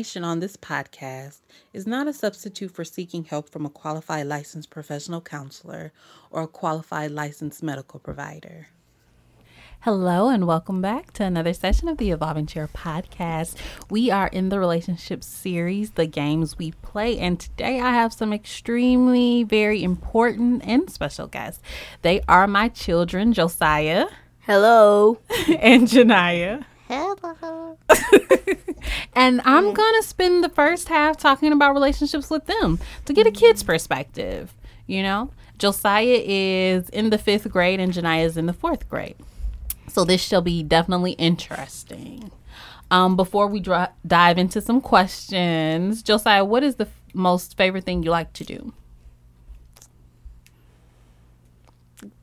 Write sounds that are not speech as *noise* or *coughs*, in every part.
The information on this podcast is not a substitute for seeking help from a qualified licensed professional counselor or a qualified licensed medical provider. Hello, and welcome back to another session of the Evolving Chair podcast. We are in the relationship series, The Games We Play, and today I have some extremely, very important and special guests. They are my children, Josiah. Hello. *laughs* and Janiyah. Hello. *laughs* and I'm going to spend the first half talking about relationships with them to get a kid's perspective. You know, Josiah is in the fifth grade and Janiyah is in the fourth grade. So this shall be definitely interesting. Um, before we dive into some questions, Josiah, what is the f- most favorite thing you like to do?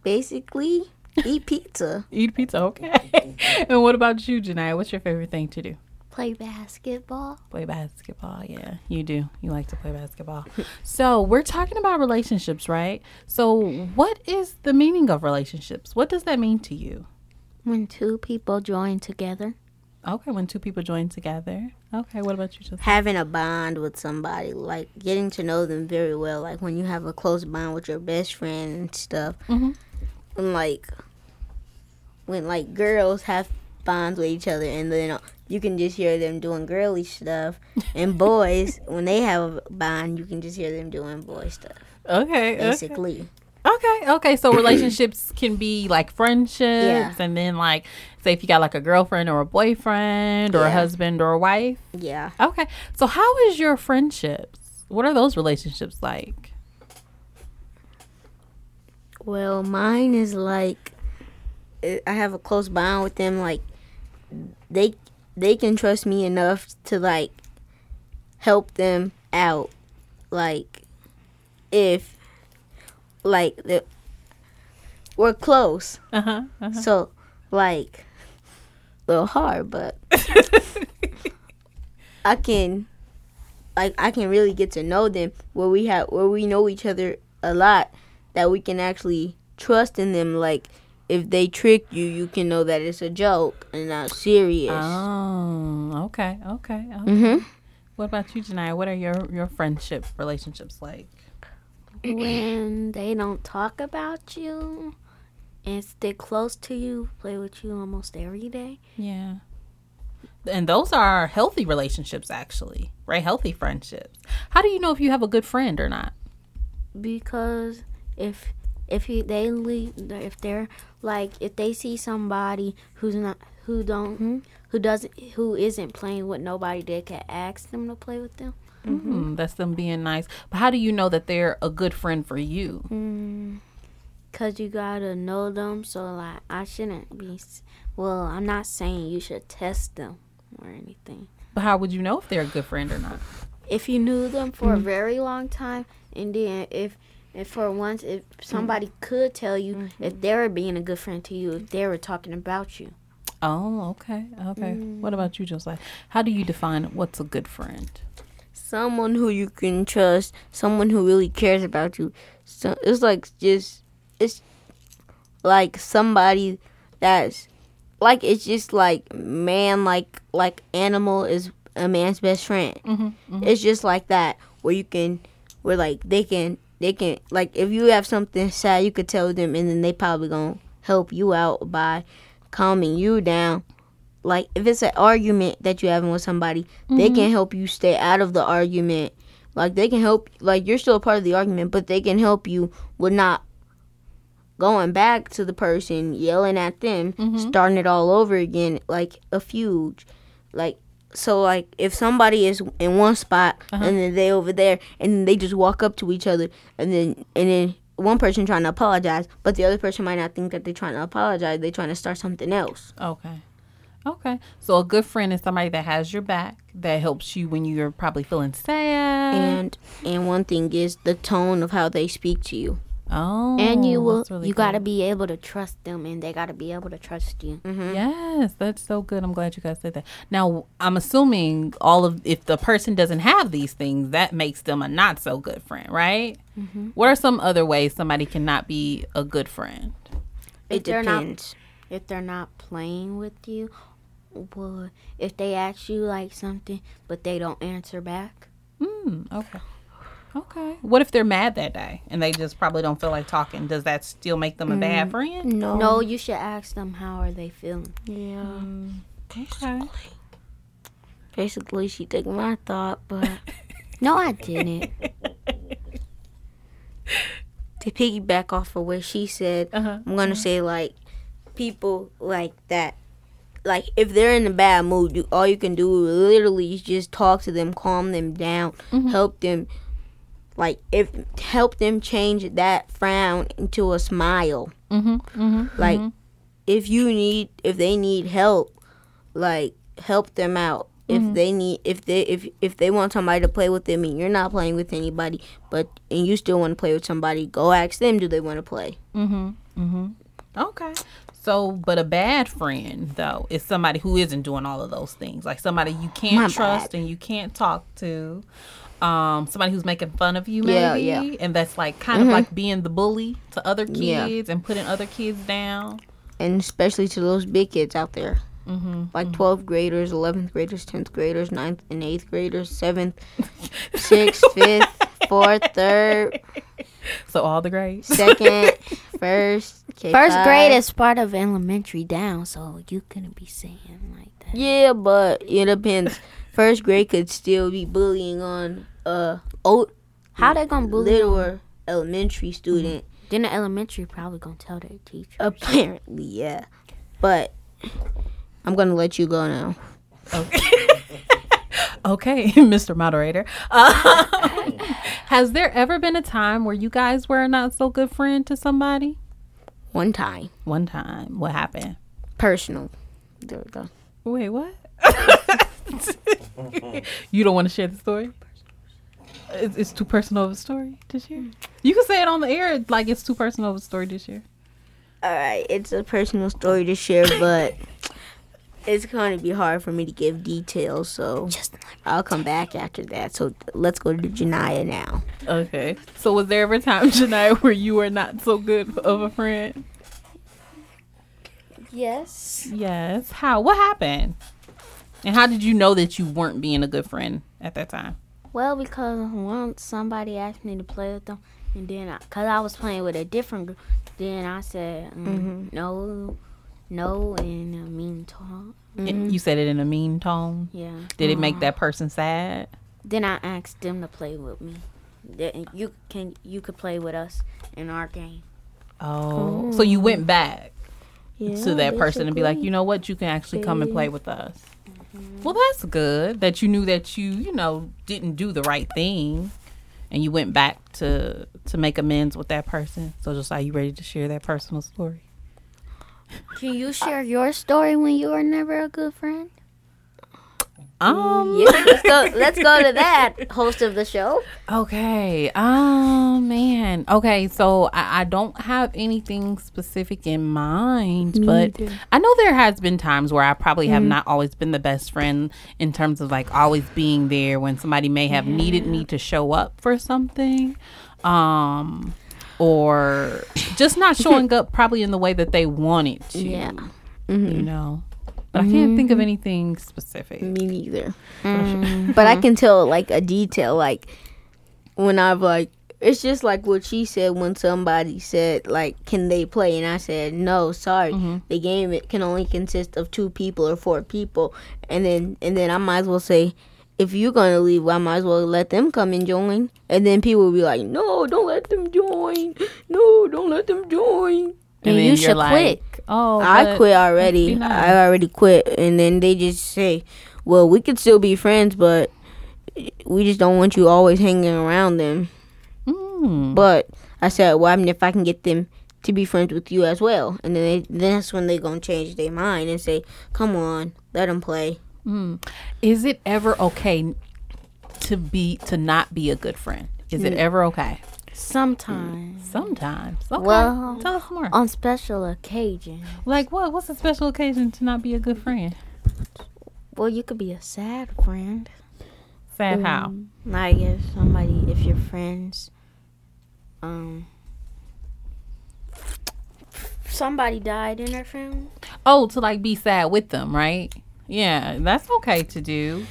Basically, eat pizza. Eat pizza, okay. *laughs* and what about you, Janiyah? What's your favorite thing to do? Play basketball. Play basketball, yeah. You do. You like to play basketball. *laughs* so, we're talking about relationships, right? So, what is the meaning of relationships? What does that mean to you? When two people join together. Okay, when two people join together. Okay, what about you? Just having a bond with somebody, like getting to know them very well, like when you have a close bond with your best friend and stuff. Mm-hmm. And like when like girls have bonds with each other, and then uh, you can just hear them doing girly stuff, and boys *laughs* when they have a bond, you can just hear them doing boy stuff. Okay, basically. Okay. Okay, okay. So *clears throat* relationships can be like friendships, yeah. and then like, say if you got like a girlfriend or a boyfriend or yeah. a husband or a wife. Yeah. Okay. So how is your friendships? What are those relationships like? Well, mine is like I have a close bond with them. Like they they can trust me enough to like help them out. Like if like the, we're close. Uh-huh, uh-huh. So like a little hard, but *laughs* I can like I can really get to know them where we have where we know each other a lot that we can actually trust in them like if they trick you, you can know that it's a joke and not serious. Oh, okay, okay, okay. Mm-hmm. What about you, Janiyah? What are your your friendship relationships like? when they don't talk about you and stick close to you, play with you almost every day. Yeah. And those are healthy relationships, actually, right? Healthy friendships. How do you know if you have a good friend or not? Because if if you, they leave, if they're like if they see somebody who's not who don't mm-hmm. who doesn't who isn't playing with nobody, they can ask them to play with them. Mm-hmm. Mm, that's them being nice. But how do you know that they're a good friend for you? Mm, Cause you gotta know them. So like, I shouldn't be. Well, I'm not saying you should test them or anything. But how would you know if they're a good friend or not? If you knew them for mm-hmm. a very long time, and then if if for once if somebody mm-hmm. could tell you mm-hmm. if they were being a good friend to you, if they were talking about you. Oh, okay, okay. Mm. What about you, Josiah? How do you define what's a good friend? someone who you can trust, someone who really cares about you. So it's like just it's like somebody that's like it's just like man like like animal is a man's best friend. Mm-hmm, mm-hmm. It's just like that where you can where like they can they can like if you have something sad you could tell them and then they probably gonna help you out by calming you down like if it's an argument that you're having with somebody, mm-hmm. they can help you stay out of the argument. Like they can help like you're still a part of the argument, but they can help you with not going back to the person, yelling at them, mm-hmm. starting it all over again, like a feud. Like so like if somebody is in one spot uh-huh. and then they over there and they just walk up to each other and then and then one person trying to apologize, but the other person might not think that they're trying to apologize. They're trying to start something else. Okay. Okay. So a good friend is somebody that has your back, that helps you when you're probably feeling sad. And and one thing is the tone of how they speak to you. Oh. And you will really you got to be able to trust them and they got to be able to trust you. Mm-hmm. Yes, that's so good. I'm glad you guys said that. Now, I'm assuming all of if the person doesn't have these things, that makes them a not so good friend, right? Mm-hmm. What are some other ways somebody cannot be a good friend? It if depends. They're not, if they're not playing with you would if they ask you like something, but they don't answer back. Mm, okay. Okay. What if they're mad that day and they just probably don't feel like talking? Does that still make them a bad mm, friend? No. No, you should ask them how are they feeling. Yeah. Mm, okay. Basically, she took my thought, but *laughs* No, I didn't. to piggyback off of what she said, Uh-huh. I'm gonna mm-hmm. say like people like that. Like if they're in a bad mood, you, all you can do literally is just talk to them, calm them down, mm-hmm. help them. Like if help them change that frown into a smile. Mm-hmm. Mm-hmm. Like if you need, if they need help, like help them out. If they need, if they if if they want somebody to play with them and you're not playing with anybody, but and you still want to play with somebody, go ask them. Do they want to play? Mm-hmm. Mm-hmm. Okay. So, but a bad friend though is somebody who isn't doing all of those things. Like somebody you can't My trust bad. and you can't talk to. Um, somebody who's making fun of you, maybe, Yeah, yeah. Mm-hmm. and that's like kind of like being the bully to other kids Yeah. and putting other kids down. and especially to those big kids out there, Mm-hmm. like 12th graders, 11th graders, 10th graders, 9th and 8th graders, 7th, 6th, 5th, 4th, 3rd, So all the grades. 2nd, 1st, K5. First grade is part of elementary down, so you couldn't be saying like that. Yeah, but it depends. First grade could still be bullying on uh old How they gonna bully? them? littler elementary student. Then the elementary probably gonna tell their teacher. Apparently, yeah. But I'm gonna let you go now. *laughs* Okay, *laughs* okay Mr. Moderator. Uh, *laughs* has there ever been a time where you guys were a not so good friend to somebody? One time, One time. What happened? personal. There we go. Wait, what? *laughs* you don't want to share the story? It's, it's too personal of a story to share. You can say it on the air like it's too personal of a story to share. All right, it's a personal story to share, but it's going to be hard for me to give details. So Just I'll come back after that. So let's go to Janiyah now. Okay. So was there ever a time, *laughs* Janai, where you were not so good of a friend? yes. Yes. How? What happened? And how did you know that you weren't being a good friend at that time? Well, because once somebody asked me to play with them, and then I, cause I was playing with a different group, then I said mm, no, no, in a mean tone. Mm-hmm. You said it in a mean tone. Yeah. Did it make uh-huh. that person sad? Then I asked them to play with me. Then You can you could play with us in our game. Oh. So you went back Yeah, to that person and be like, you know what, you can actually come and play with us. Well, that's good that you knew that you, you know, didn't do the right thing, and you went back to to make amends with that person. So, just are you ready to share that personal story? Can you share your story when you were never a good friend? Um. Yeah, let's go. Let's go to that host of the show. Okay. Oh man. Okay. So I, I don't have anything specific in mind, but I know there has been times where I probably have not always been the best friend in terms of like always being there when somebody may have needed me to show up for something, um, or just not showing up probably in the way that they wanted to. Yeah, You know. But I can't think of mm-hmm. anything specific. me neither. Mm. But I can tell like a detail, like when I've like. It's just like what she said when somebody said like, "Can they play?" and I said, "No, sorry. Mm-hmm. The game it can only consist of two people or four people." And then and then I might as well say, if you're gonna leave, I might as well let them come and join. And then people will be like, "No, don't let them join. No, don't let them join." Then you should quit. Oh, I quit already. nice. I already quit, and then they just say, "Well, we could still be friends, but we just don't want you always hanging around them." Mm. But I said, "Well, I mean, if I can get them to be friends with you as well," and then they, then that's when they gonna change their mind and say, "Come on, let them play." Is it ever okay to be to not be a good friend? Is it ever okay? Sometimes. Sometimes. Okay. Well, tell us more. On special occasion. like what? What's a special occasion to not be a good friend? Well, you could be a sad friend. Sad how? Like if somebody, if your friends, um, somebody died in their family. Oh, to like be sad with them, right? Yeah, that's okay to do.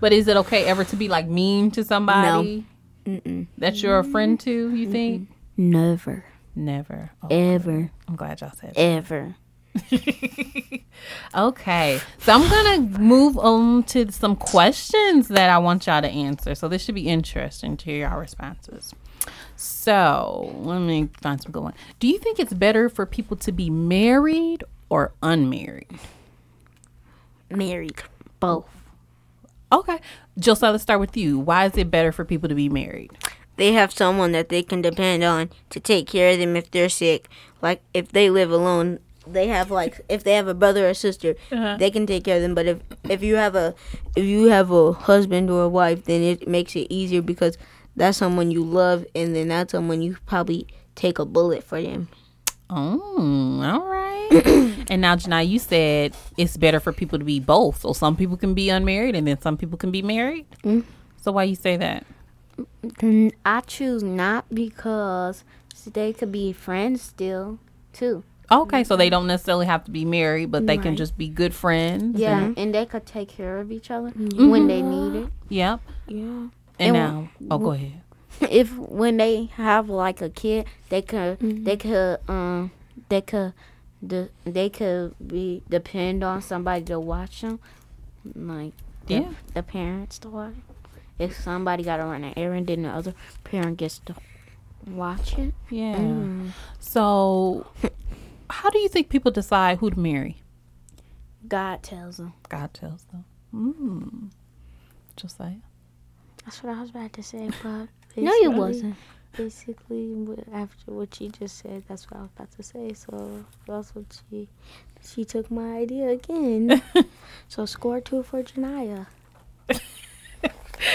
But is it okay ever to be like mean to somebody Mm-mm. that you're a friend to? You think? Never, Never. Oh, ever, I'm glad y'all said. ever. *laughs* Okay, so I'm gonna move on to some questions that I want y'all to answer. So this should be interesting to hear our responses. So let me find some good one. Do you think it's better for people to be married or unmarried? Married, both. Okay, Josiah, let's start with you. Why is it better for people to be married? They have someone that they can depend on to take care of them if they're sick. Like if they live alone, they have like *laughs* if they have a brother or sister, Uh-huh. they can take care of them. But if if you have a if you have a husband or a wife, then it makes it easier because that's someone you love, and then that's someone you probably take a bullet for them. Oh, all right. *clears throat* and now, Janai, you said it's better for people to be both. So some people can be unmarried, and then some people can be married. Mm. So why you say that? I choose not because they could be friends still too. Okay, so they don't necessarily have to be married, but they can just be good friends. Yeah, and they could take care of each other when they need it. Yep. Yeah. And, And now, oh, go ahead. If when they have like a kid, they could they could um they could the they could be depend on somebody to watch them, like the, Yeah. the parents to watch. If somebody got to run an errand, then the other parent gets to watch it. Yeah. Mm. So, how do you think people decide who to marry? God tells them. God tells them. Mm. Just say. That's what I was about to say, but No, you wasn't. Basically, after what she just said, that's what I was about to say. So that's what she she took my idea again. *laughs* so score two for Janiyah. *laughs*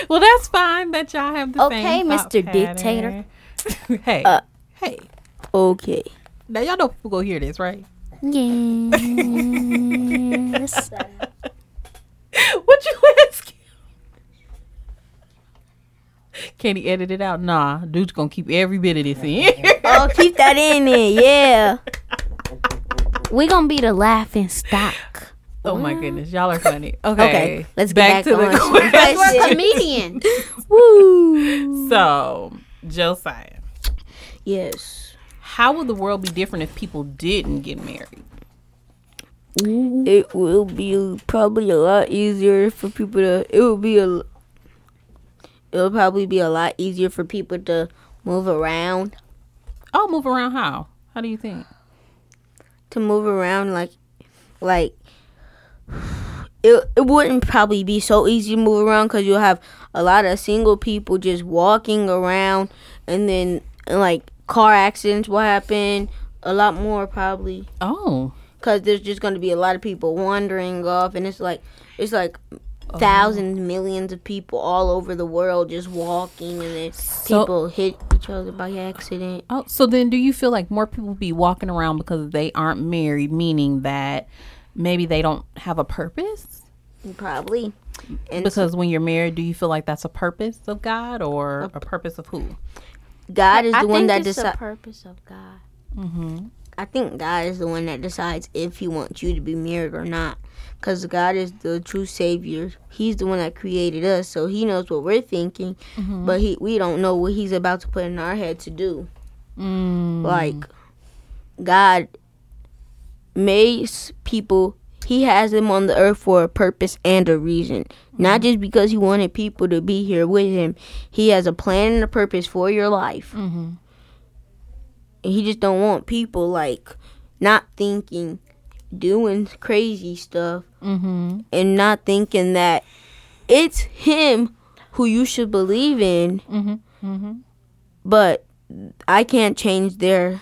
Well, that's fine that y'all have the Okay, same. thought Mr. Dictator. *laughs* hey, Uh, hey. Okay. Now y'all know people go hear this, right? Yes. what you ask? *laughs* Can he edit it out? Nah, dude's gonna keep every bit of this in. *laughs* Oh, keep that in there. Yeah. we gonna be the laughing stock. oh my goodness, y'all are funny. *laughs* Okay, Okay, let's get back to on the question. questions. Comedian. Woo. So, Josiah, Yes. how would the world be different if people didn't get married? It will be probably a lot easier for people to. It will be a. It'll probably be a lot easier for people to move around. Oh, move around how? How do you think? To move around like, like. *sighs* It, it wouldn't probably be so easy to move around because you'll have a lot of single people just walking around and then like car accidents will happen a lot more probably Oh, because there's just going to be a lot of people wandering off and it's like it's like thousands millions of people all over the world just walking and then So- people hit each other by accident oh. So then, do you feel like more people be walking around because they aren't married, meaning that maybe they don't have a purpose? probably and Because when you're married, do you feel like that's a purpose of God or a purpose of who? god is I the one that it's the decides purpose of God. Mm-hmm. I think god is the one that decides if he wants you to be married or not because god is the true savior he's the one that created us so he knows what we're thinking but he we don't know what he's about to put in our head to do Mm. like God makes people he has them on the earth for a purpose and a reason. Not just because he wanted people to be here with him. He has a plan and a purpose for your life. Mm-hmm. And he just don't want people like not thinking, doing crazy stuff Mm-hmm. and not thinking that it's him who you should believe in, Mm-hmm. Mm-hmm. but I can't change their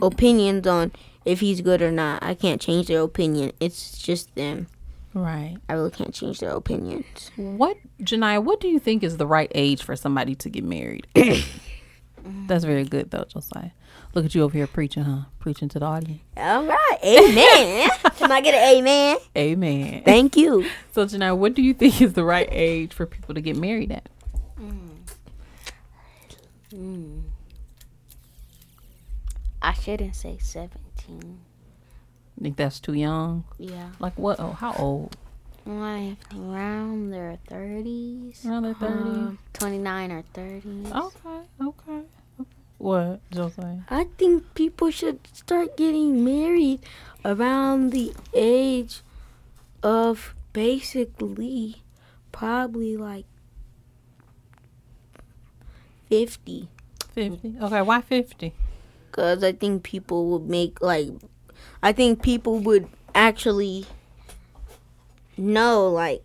opinions on if he's good or not. I can't change their opinion. It's just them. Right. I really can't change their opinions. What, Janiyah, what do you think is the right age for somebody to get married? *coughs* That's very good, though, Josiah. Look at you over here preaching, huh? Preaching to the audience. All right, amen. *laughs* Can I get an amen? Amen. Thank you. *laughs* So, Janiyah, what do you think is the right age for people to get married at? Mm. Mm. I shouldn't say seventeen. Think that's too young? Yeah, Like what? Oh, how old? Like around their thirties. Around their um, 30s? Twenty nine or thirties. Okay, okay. What, Jose? I think people should start getting married around the age of basically probably like 50. 50. Okay, why 50? Because I think people would make, like, I think people would actually know, like,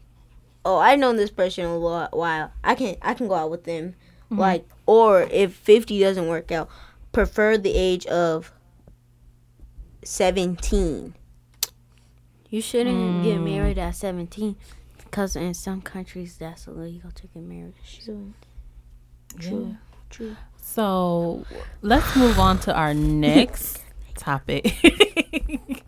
oh, I've known this person a lot while. I can I can go out with them. Like, or if 50 doesn't work out, prefer the age of 17. You shouldn't get Mm. married at seventeen, because in some countries that's illegal to get married. So, True. true. So let's move on to our next *laughs* topic. *laughs*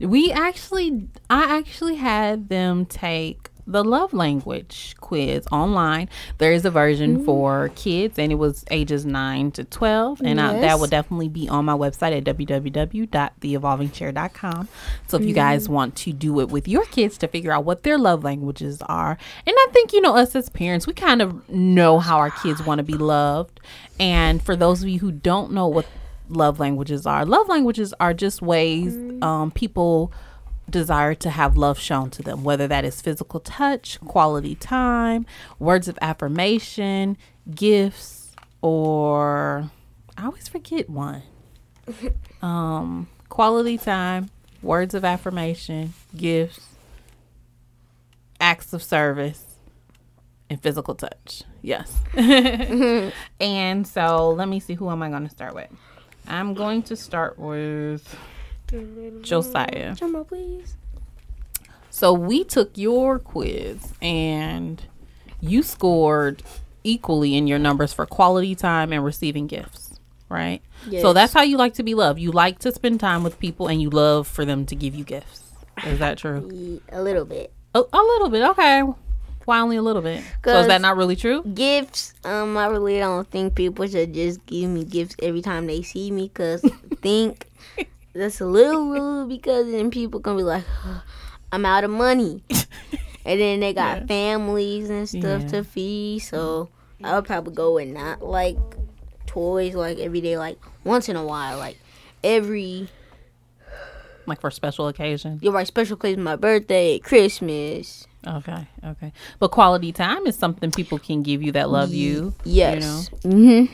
we actually, I actually had them take the love language quiz online. There is a version mm. for kids, and it was ages 9 to 12. And I, that will definitely be on my website at www.theevolvingchair.com. So if you mm. guys want to do it with your kids to figure out what their love languages are, and I think, you know, us as parents, we kind of know how our kids want to be loved. And for those of you who don't know what love languages are, love languages are just ways um, people desire to have love shown to them, whether that is physical touch, quality time, words of affirmation, gifts, or I always forget one. *laughs* Um, quality time, words of affirmation, gifts, acts of service, and physical touch. Yes. *laughs* and so let me see who am I going to start with? I'm going to start with Josiah. Drum roll, please. So we took your quiz and you scored equally in your numbers for quality time and receiving gifts, right? Yes. So that's how you like to be loved. You like to spend time with people and you love for them to give you gifts. Is that true? A little bit. A, a little bit. Okay. Why only a little bit? So is that not really true? Gifts. Um, I really don't think people should just give me gifts every time they see me. Cause *laughs* think that's a little rude. Because then people gonna be like, I'm out of money, *laughs* and then they got Yeah. families and stuff Yeah. to feed. So I would probably go and not like toys like every day, like once in a while, like every Like for special occasion? you're right special occasion, my birthday, Christmas. Okay. Okay. But quality time is something people can give you that love you. Yes. Mm-hmm.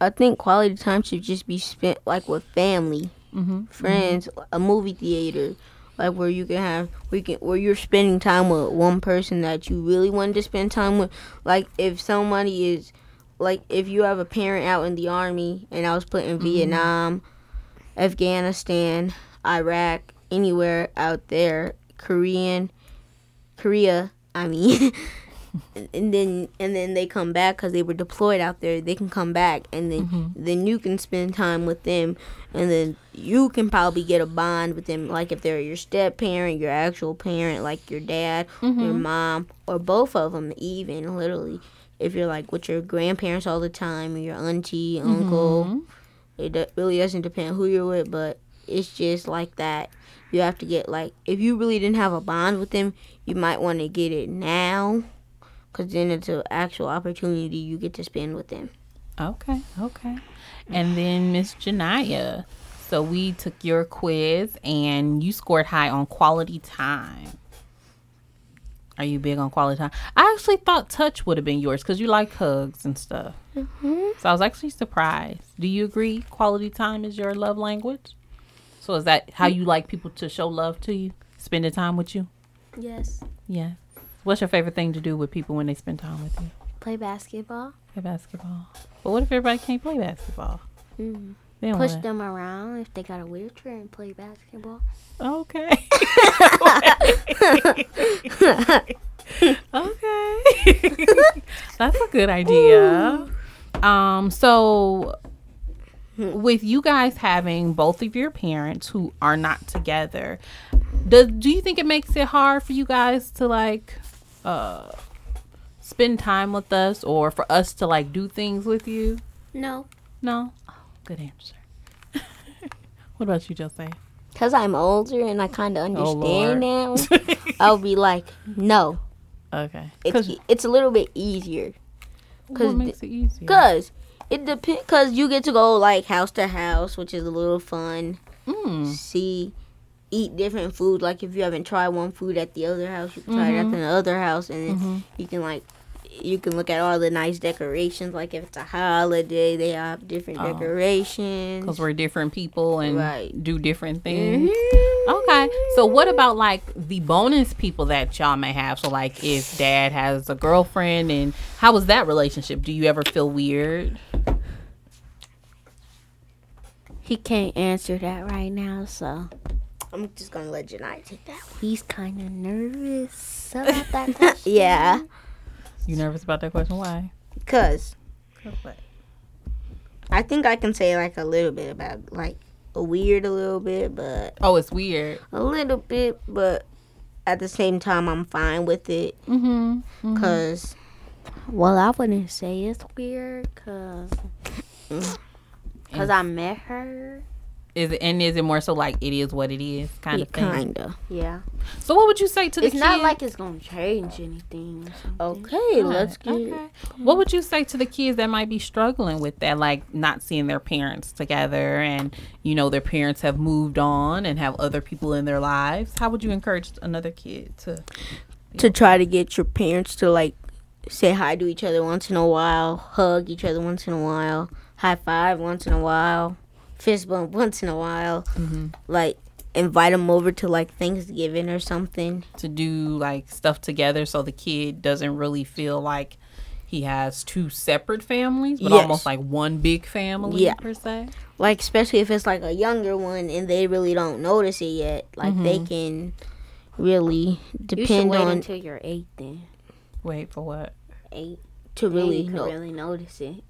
I think quality time should just be spent like with family, Mm-hmm. friends, a movie theater, like where you can have we can where you're spending time with one person that you really wanted to spend time with. Like if somebody is like if you have a parent out in the army and I was put in Vietnam, Afghanistan, Iraq, anywhere out there, Korean, Korea, I mean, *laughs* and then and then they come back because they were deployed out there. They can come back, and then mm-hmm. then you can spend time with them, and then you can probably get a bond with them. Like if they're your step parent, your actual parent, like your dad, your mm-hmm. mom, or both of them, even literally. If you're like with your grandparents all the time, or your auntie, uncle, mm-hmm. it really doesn't depend who you're with, but it's just like that. You have to get like if you really didn't have a bond with them, you might want to get it now, cause then it's an actual opportunity you get to spend with them. Okay, okay. And then Miss Janiyah. So we took your quiz and you scored high on quality time. Are you big on quality time? I actually thought touch would have been yours because you like hugs and stuff. Mm-hmm. So I was actually surprised. Do you agree quality time is your love language? So is that how you like people to show love to you? Spending time with you? Yes. Yeah. What's your favorite thing to do with people when they spend time with you? Play basketball. Play basketball. But what if everybody can't play basketball? Mm. They Push wanna- them around if they got a wheelchair and play basketball. Okay. *laughs* *laughs* okay. *laughs* That's a good idea. Um so with you guys having both of your parents who are not together, does do you think it makes it hard for you guys to like uh spend time with us or for us to like do things with you? No. No? Oh, good answer. *laughs* what about you, Jose? Cause I'm older and I kind of Oh, understand now. *laughs* I'll be like, no, Okay. it's it's a little bit easier. what makes it easier? Cause it depends. Cause you get to go like house to house, which is a little fun. Mm. See, eat different food. Like if you haven't tried one food at the other house, you can try it at the other house, and then Mhm. you can like you can look at all the nice decorations. Like if it's a holiday, they have different Oh. decorations. Because we're different people and Right. do different things. Mhm. Okay. So what about like the bonus people that y'all may have? So like if dad has a girlfriend and how was that relationship? Do you ever feel weird? He can't answer that right now, so I'm just gonna let Janai take that. One. he's kind of nervous about that *laughs* question. Yeah, You nervous about that question? Why? cause I think I can say like a little bit about like a weird a little bit, but Oh, it's weird. a little bit, but at the same time I'm fine with it, Mm-hmm. cause Well, I wouldn't say it's weird, cause cause I met her. Is it and is it more so like it is what it is kind of thing? kinda. Yeah, So what would you say to the kids? it's not like it's gonna change anything. Or something. Okay, let's get. Okay. What would you say to the kids that might be struggling with that, like not seeing their parents together and, you know, their parents have moved on and have other people in their lives? How would you encourage another kid to? to try to get your parents to like say hi to each other once in a while, hug each other once in a while, high five once in a while, fist bump once in a while, Mhm. like invite them over to like Thanksgiving or something. to do like stuff together so the kid doesn't really feel like he has two separate families, but Yes. almost like one big family Yeah. per se. Like especially if it's like a younger one and they really don't notice it yet, like they can really You should depend wait on until you're eight then. Wait for what? Eight. to Then really you could know. really notice it.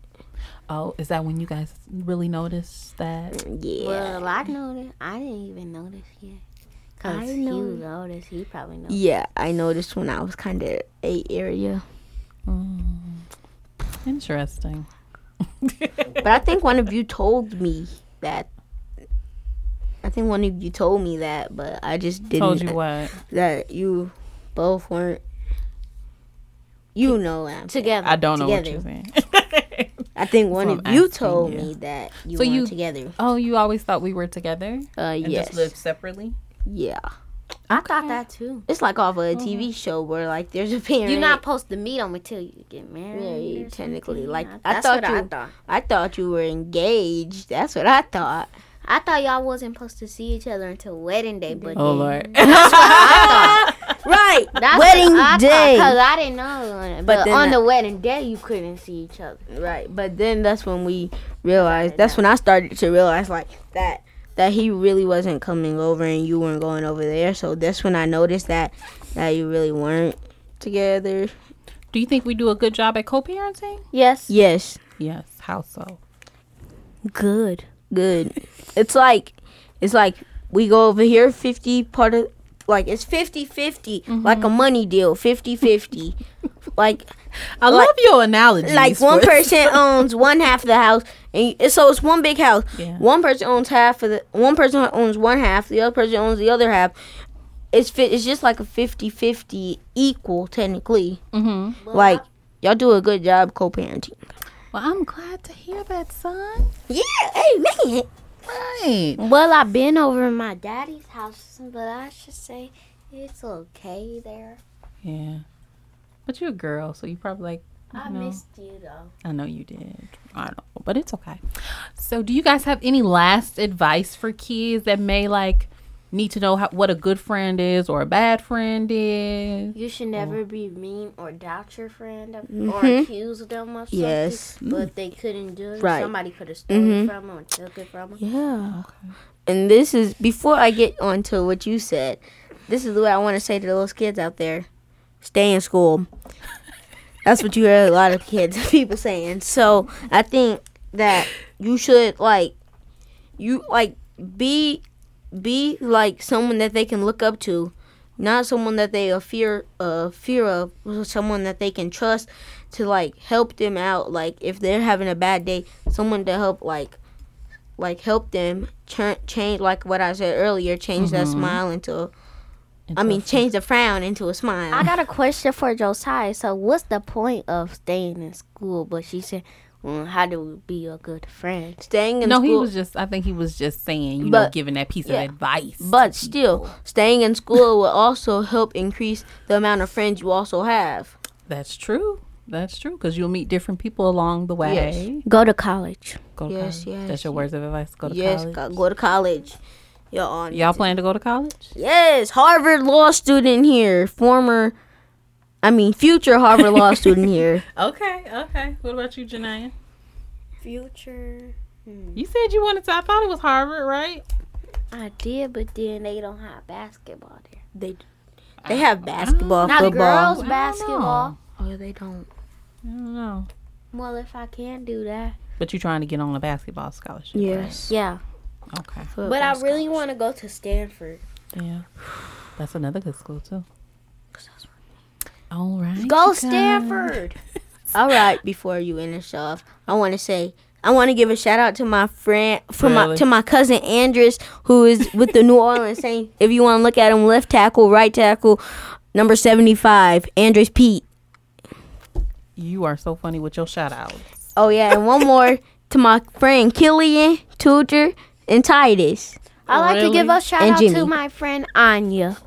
Oh, is that when you guys really noticed that? Yeah. Well, I noticed. I didn't even notice yet. Cause I he know. noticed. He probably noticed. yeah, I noticed when I was kind of eight area. Mm. Interesting. *laughs* But I think one of you told me that. I think one of you told me that, but I just didn't. Told you what? That you both weren't. You know, what Together. I don't know what you're saying. *laughs* I think one what of you told you. me that you So were you- together. oh, you always thought we were together Uh, and yes, just lived separately? yeah. I thought that too. It's like off of a TV show where like there's a parent. You're not supposed to meet them until you get married. Yeah, technically, like, I, I thought what I you- thought. I thought you were engaged. That's what I thought. I thought y'all wasn't supposed to see each other until wedding day, but Oh then- Lord. *laughs* *laughs* Right. *laughs* That's Wedding what I day. Because I didn't know. But, But on that- the wedding day, you couldn't see each other. Right, but then that's when we realized. That's when I started to realize like that that he really wasn't coming over and you weren't going over there. So that's when I noticed that that you really weren't together. Do you think we do a good job at co-parenting? Yes. Yes, Yes. How so? Good. good. It's like it's like we go over here 50 part of like it's 50-50 like a money deal 50-50 *laughs* like I Like- love your analogy like one person *laughs* owns one half of the house and y- so it's one big house. Yeah. one person owns half of the one person owns one half the other person owns the other half. It's fit it's just like a 50-50 equal technically. Mhm. like y'all do a good job co-parenting. Well, I'm glad to hear that, son. yeah hey man Right. Well, I've been over in my daddy's house, but I should say it's okay there. Yeah. But you're a girl, so you probably like. I know, missed you though. I know you did. I know, but it's okay. So, do you guys have any last advice for kids that may like need to know how, what a good friend is or a bad friend is? You should never be mean or doubt your friend or Mhm. accuse them of something. Yes. But they couldn't do it. Right. Somebody could have stole Mhm. from them or took it from them. yeah and this is before i get on to what you said this is what i want to say to those kids out there stay in school that's what you hear a lot of kids *laughs* people saying so i think that you should like you like be be like someone that they can look up to not someone that they are fear uh fear of someone that they can trust to like help them out like if they're having a bad day someone to help like like help them ch- change like what I said earlier, change that smile into I mean change the frown into a smile. I got a question for Josiah. So, what's the point of staying in school? But she said, well, "How do we be a good friend?" staying in school. no, school he was just. I think he was just saying, you know, giving that piece yeah. of advice. But still, staying in school will also help increase the amount of friends you also have. That's true. That's true because you'll meet different people along the way. Yes. Go to college. Go to Yes, college. yes, That's your words of advice. Go to yes, college. go, go to college. You're on. Y'all plan to go to college? Yes, Harvard law student here, former, I mean future Harvard law *laughs* student here. Okay. Okay. What about you, Janiyah? Future. Hmm. You said you wanted to. I thought it was Harvard, right? I did, but then they don't have basketball there. They they have basketball, Not football. girls basketball. Oh, they don't. I don't know. Well, if I can't do that, But you're trying to get on a basketball scholarship. Yes. yeah. right? Okay. But I really want to go to Stanford. Yeah. That's another good school too. All right. Go you guys. Stanford. *laughs* All right, before you finish off, I want to say I want to give a shout out to my friend, for my to my cousin Andrus, who is with the New Orleans Saints. If you want to look at him, left tackle, right tackle, number seventy five, Andrus Peat. You are so funny with your shout outs. Oh yeah, and one more to my friend Killian, Tudor, and Titus, I like to give a shout And out to my friend Anya.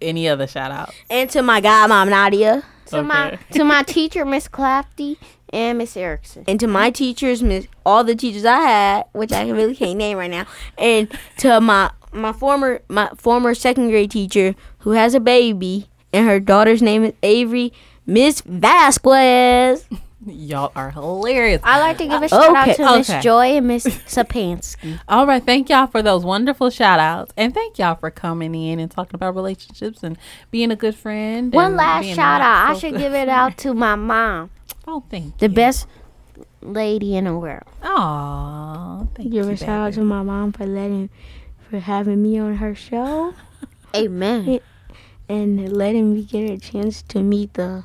Any other shout out? and to my godmom Nadia, To my to my *laughs* teacher Miss Clafty and Miss Erickson. and to my teachers, miss all the teachers I had, which I really can't name right now, and to my my former my former second grade teacher who has a baby, and her daughter's name is Avery, Miss Vasquez. *laughs* Y'all are hilarious. I like to give a uh, shout Okay, out to Miss okay. Joy and Miss Sapansky. *laughs* All right. Thank y'all for those wonderful shout outs. And thank y'all for coming in and talking about relationships and being a good friend. One last shout not out. I should give it out to my mom, *laughs* Oh, thank the you. best lady in the world. Aw, thank Give you. a shout out to my mom for letting for having me on her show *laughs* Amen. and letting me get a chance to meet the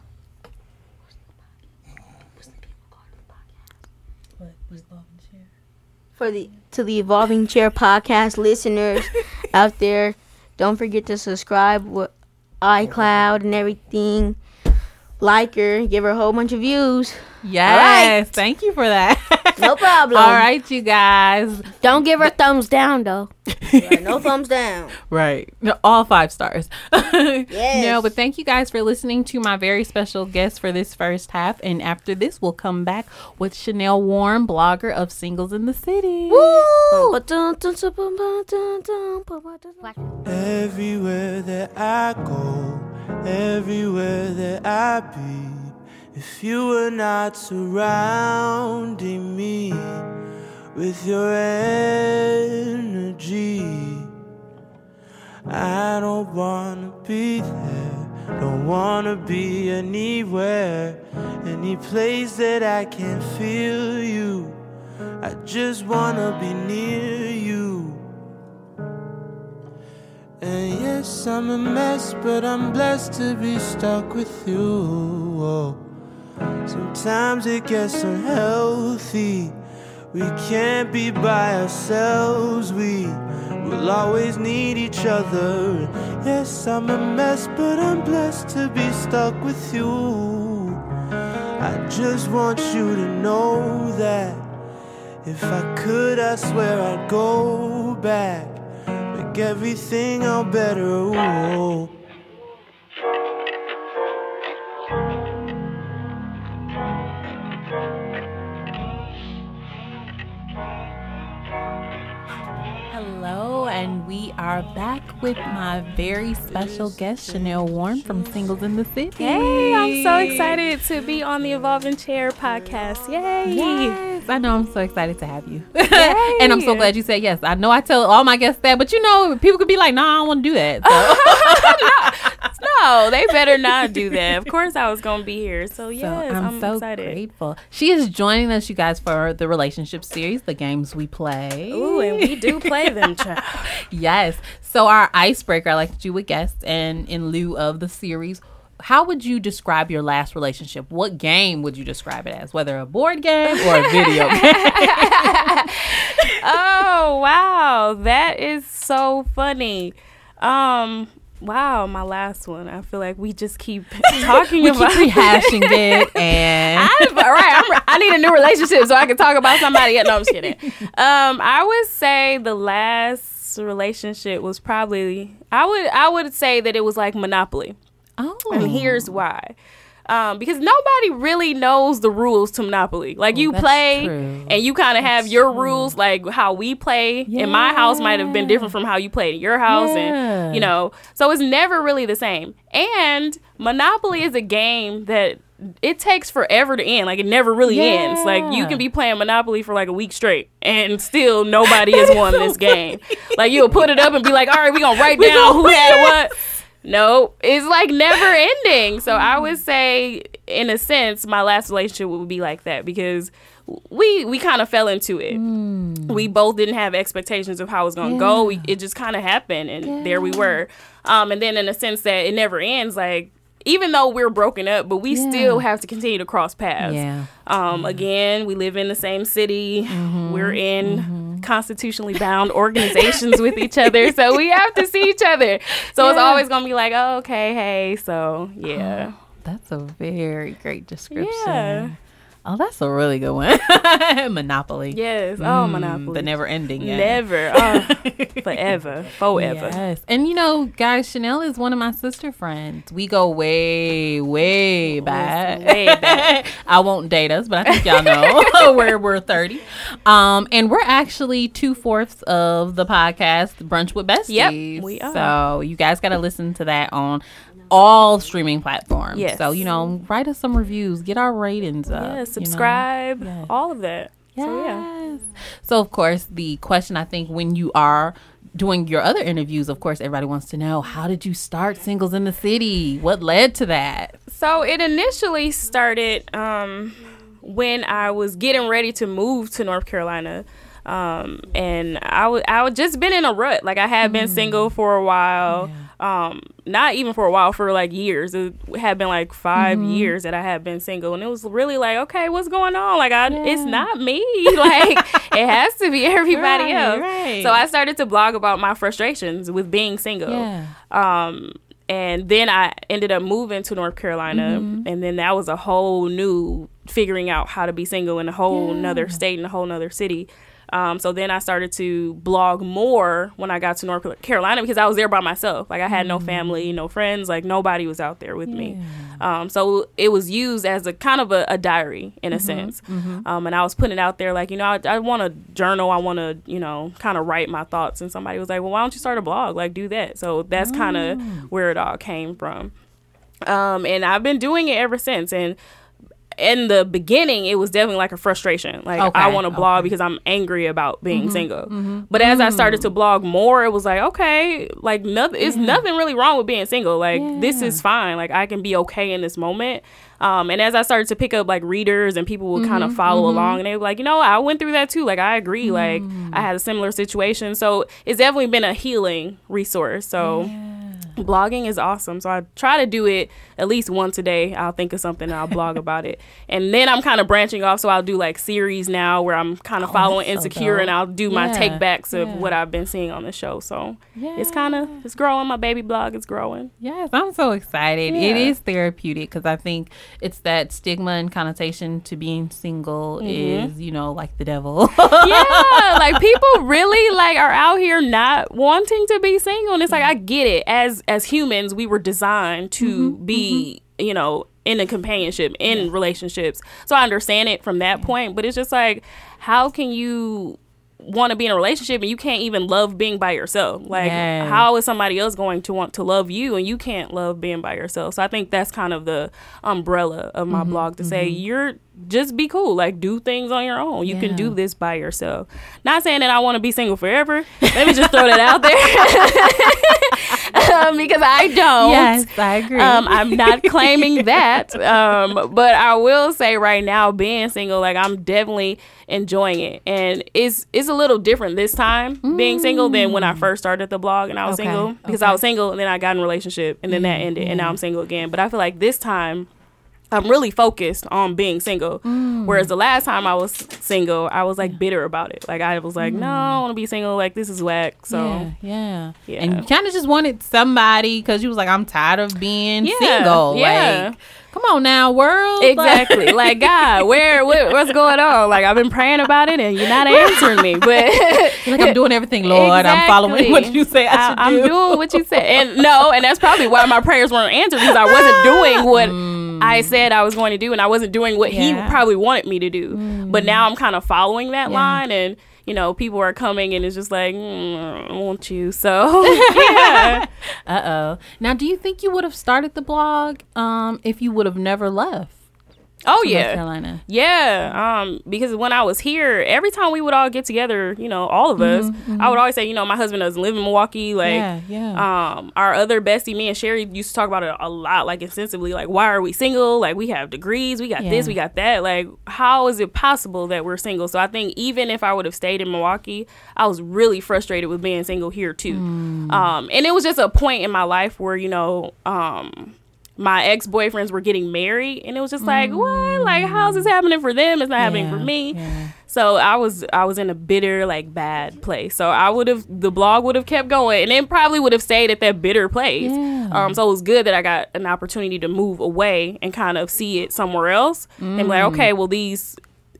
for the to the evolving chair podcast listeners *laughs* out there. Don't forget to subscribe with icloud and everything. Like her give her a whole bunch of views Yes. Thank you for that. *laughs* no problem All right, you guys. Don't give her thumbs down though. no thumbs down *laughs* Right. No, All five stars. *laughs* Yes. No, but thank you guys for listening to my very special guest for this first half. And after this, we'll come back with Chanel Warren, blogger of Singles in the City. Everywhere that I go, everywhere that I be, if you were not surrounding me with your energy, I don't wanna be there, don't wanna be anywhere, any place that I can feel you. I just wanna be near you. And yes, I'm a mess, but I'm blessed to be stuck with you. Oh. Sometimes it gets unhealthy. We can't be by ourselves. We will always need each other. Yes, I'm a mess, but I'm blessed to be stuck with you. I just want you to know that if I could, I swear I'd go back. Make everything all better. Ooh. Hello, and we are back with my very special guest, Chanel Warren from Singles in the City. Hey, I'm so excited to be on the Evolving Chair podcast. Yay! Yes, I know. I'm so excited to have you, *laughs* *laughs* and I'm so glad you said yes. I know I tell all my guests that, but you know, people could be like, "Nah, I don't want to do that." So, *laughs* No, they better not do that. Of course, I was gonna be here. So so yes, I'm, I'm, so excited. grateful. She is joining us, you guys, for the relationship series, the games we play. Ooh, and we do play them, *laughs* child. Yes. So our icebreaker, I like to do with guests, and in lieu of the series, how would you describe your last relationship? What game would you describe it as? Whether a board game or a video *laughs* game? oh wow, that is so funny. Um, wow, my last one. I feel like we just keep *laughs* talking we about keep rehashing it, and *laughs* I, all right, I'm, I need a new relationship so I can talk about somebody. No, I'm just kidding. Um, I would say the last relationship was probably I would I would say that it was like Monopoly. oh, And here's why. Um, because nobody really knows the rules to Monopoly. Like you that's play true. and you kind of have your rules, like how we play in my house might have been different from how you played in your house, Yeah. and you know, so it's never really the same. And Monopoly is a game that it takes forever to end. Like it never really ends. Like you can be playing Monopoly for like a week straight, and still nobody has *laughs* won this game. Like you'll put it up and be like, "All right, we gonna write down who had what." No, it's like never ending. So I would say, in a sense, my last relationship would be like that because we we kind of fell into it. We both didn't have expectations of how it was gonna go. We, it just kind of happened, and there we were. Um, and then in a sense that it never ends. Like even though we're broken up, but we still have to continue to cross paths. Yeah. Um, again, we live in the same city. We're in constitutionally bound organizations with each other, so we have to see each other. So it's always gonna be like, oh, okay, hey, so yeah, *gasps* That's a very great description. Yeah. Oh, that's a really good one. *laughs* Monopoly. yes, oh, Mm, Monopoly, The never ending. game. never, *laughs* oh, forever, forever. Yes. And you know, guys, Chanel is one of my sister friends. We go way, way back. way back. *laughs* I won't date us, but I think y'all know where we're 30. Um, and we're actually two fourths of the podcast, Brunch with Besties. Yep, we are. So you guys got to listen to that on all streaming platforms. Yes. So, you know, write us some reviews, get our ratings up. you know. subscribe, Yes. all of that. Yes. So yeah. So of course, the question I think when you are doing your other interviews, of course, everybody wants to know how did you start singles in the city? What led to that? So it initially started um, when I was getting ready to move to North Carolina. Um, and I would I would just been in a rut. Like I had been single for a while. Um, not even for a while, for like years. It had been like 5 years that I had been single, and it was really like, okay, what's going on? Like, I, it's not me. *laughs* Like, it has to be everybody Right, else. right. So I started to blog about my frustrations with being single. Yeah. Um, and then I ended up moving to North Carolina, Mm-hmm. and then that was a whole new figuring out how to be single in a whole nother state in a whole nother city. Um, so then I started to blog more when I got to North Carolina because I was there by myself. Like I had no family, no friends, like nobody was out there with me. Um, so it was used as a kind of a, a diary in a sense. Um, and I was putting it out there like, you know, I, I want to journal. I want to, you know, kind of write my thoughts. And somebody was like, well, why don't you start a blog? Like do that. So that's kind of where it all came from. Um, and I've been doing it ever since. And in the beginning, it was definitely like a frustration. Like I Okay, Mm-hmm, want to blog because I'm angry about being single. But as I started to blog more, it was like okay, like nothing. It's nothing really wrong with being single. Like this is fine. Like I can be okay in this moment. Um, and as I started to pick up like readers and people would kind Mm-hmm, of follow along, and they were like, you know, I went through that too. Like I agree. Like Mm. I had a similar situation. So it's definitely been a healing resource. So blogging is awesome. So I try to do it at least once a day. I'll think of something and I'll blog about it. And then I'm kind of branching off. So I'll do like series now where I'm kind of following Oh, that's so Insecure and. I'll do my Yeah, take backs of yeah. what I've been seeing on the show. So it's kind of, it's growing. My baby blog is growing. Yes, I'm so excited. It Yeah. is therapeutic because I think it's that stigma and connotation to being single Mm-hmm. is, you know, like the devil. yeah, *laughs* like people really like are out here not wanting to be single, and it's like I get it. As as humans, we were designed to mm-hmm, be, mm-hmm. you know, in a companionship, in relationships. So I understand it from that point, but it's just like, how can you want to be in a relationship and you can't even love being by yourself? Like, Yes. how is somebody else going to want to love you and you can't love being by yourself? So I think that's kind of the umbrella of my mm-hmm, blog to say you're just be cool, like do things on your own. You Yeah. can do this by yourself. Not saying that I want to be single forever. Let me just throw that out there. *laughs* um, because I don't. Yes, I agree. Um, I'm not claiming *laughs* that. Um, but I will say right now, being single, like I'm definitely enjoying it, and it's it's a little different this time being single than when I first started the blog and I was Okay, single because okay. I was single and then I got in a relationship and then that ended and now I'm single again. But I feel like this time. I'm really focused on being single. Mm. Whereas the last time I was single, I was like bitter about it. Like I was like, mm. no, I don't want to be single. Like this is whack. So yeah, yeah, Yeah. And you kind of just wanted somebody because you was like, I'm tired of being Yeah, single. yeah. Like, come on now, world. Exactly. *laughs* like God, where what, what's going on? Like I've been praying about it and you're not answering me. But *laughs* like I'm doing everything, Lord. I'm following Exactly. what you say I am do. doing what you said. And no, and that's probably why my prayers weren't answered because I wasn't doing what I said I was going to do and I wasn't doing what Mm. Yeah. Mm. he probably wanted me to do. But now I'm kind of following that line and you know, people are coming and it's just like, mm, I want you. So, *laughs* yeah. Uh oh. Now, do you think you would have started the blog um, if you would have never left? Oh, North yeah. Carolina. Yeah, um, because when I was here, every time we would all get together, you know, all of us, I would always say, you know, my husband doesn't live in Milwaukee. Like, Mm-hmm. Yeah, yeah. um, our other bestie, me and Sherry used to talk about it a lot, like extensively. Like, why are we single? Like, we have degrees, we got this, we got that. Like, how is it possible that we're single? So I think even if I would have stayed in Milwaukee, I was really frustrated with being single here too. Mm. Um, and it was just a point in my life where you know, um my ex boyfriends were getting married, and it was just like, what? Like, how's this happening for them? It's not happening for me. yeah. So I was I was in a bitter, like bad place. So I would have the blog would have kept going, and it probably would have stayed at that bitter place. Yeah. Um, so it was good that I got an opportunity to move away and kind of see it somewhere else, and be like, okay, well these.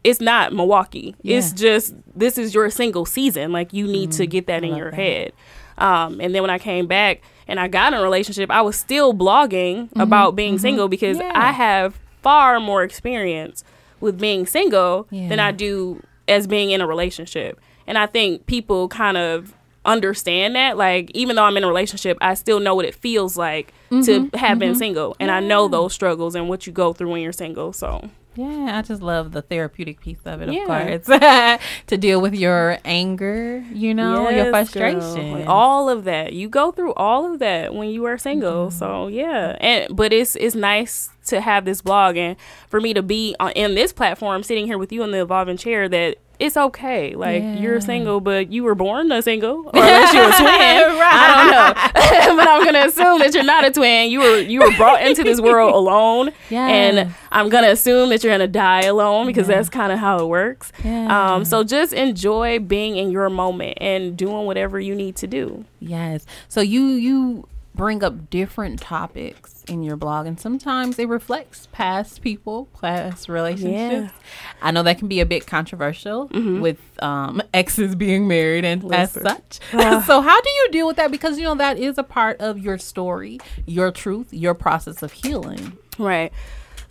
It's not Milwaukee. It's Mm. Just this is your single season. Like you need to get that in your that. head. Um, and then when I came back and I got in a relationship, I was still blogging about being single because Mm-hmm. Yeah. I have far more experience with being single than I do as being in a relationship. And I think people kind of understand that. Like, even though I'm in a relationship, I still know what it feels like Mm-hmm. to have been single. And I know those struggles and what you go through when you're single. So, Yeah, I just love the therapeutic piece of it, of course. *laughs* to deal with your anger, you know, your Yes, girl. frustration. Like, all of that you go through all of that when you are single Mm-hmm. so yeah and but it's it's nice to have this blog and for me to be on in this platform sitting here with you in the evolving chair that it's okay like Yeah. you're single but you were born a single or unless you're a *laughs* twin right. i don't know *laughs* *laughs* but i'm gonna assume that you're not a twin you were you were brought into this world alone Yeah. and i'm gonna assume that you're gonna die alone because that's kind of how it works Yeah. um so just enjoy being in your moment and doing whatever you need to do Yes. So you you bring up different topics in your blog and sometimes it reflects past people, past relationships. I know that can be a bit controversial mm-hmm. with um *laughs* exes being married and as such. *sighs* so how do you deal with that because you know that is a part of your story, your truth, your process of healing. Right.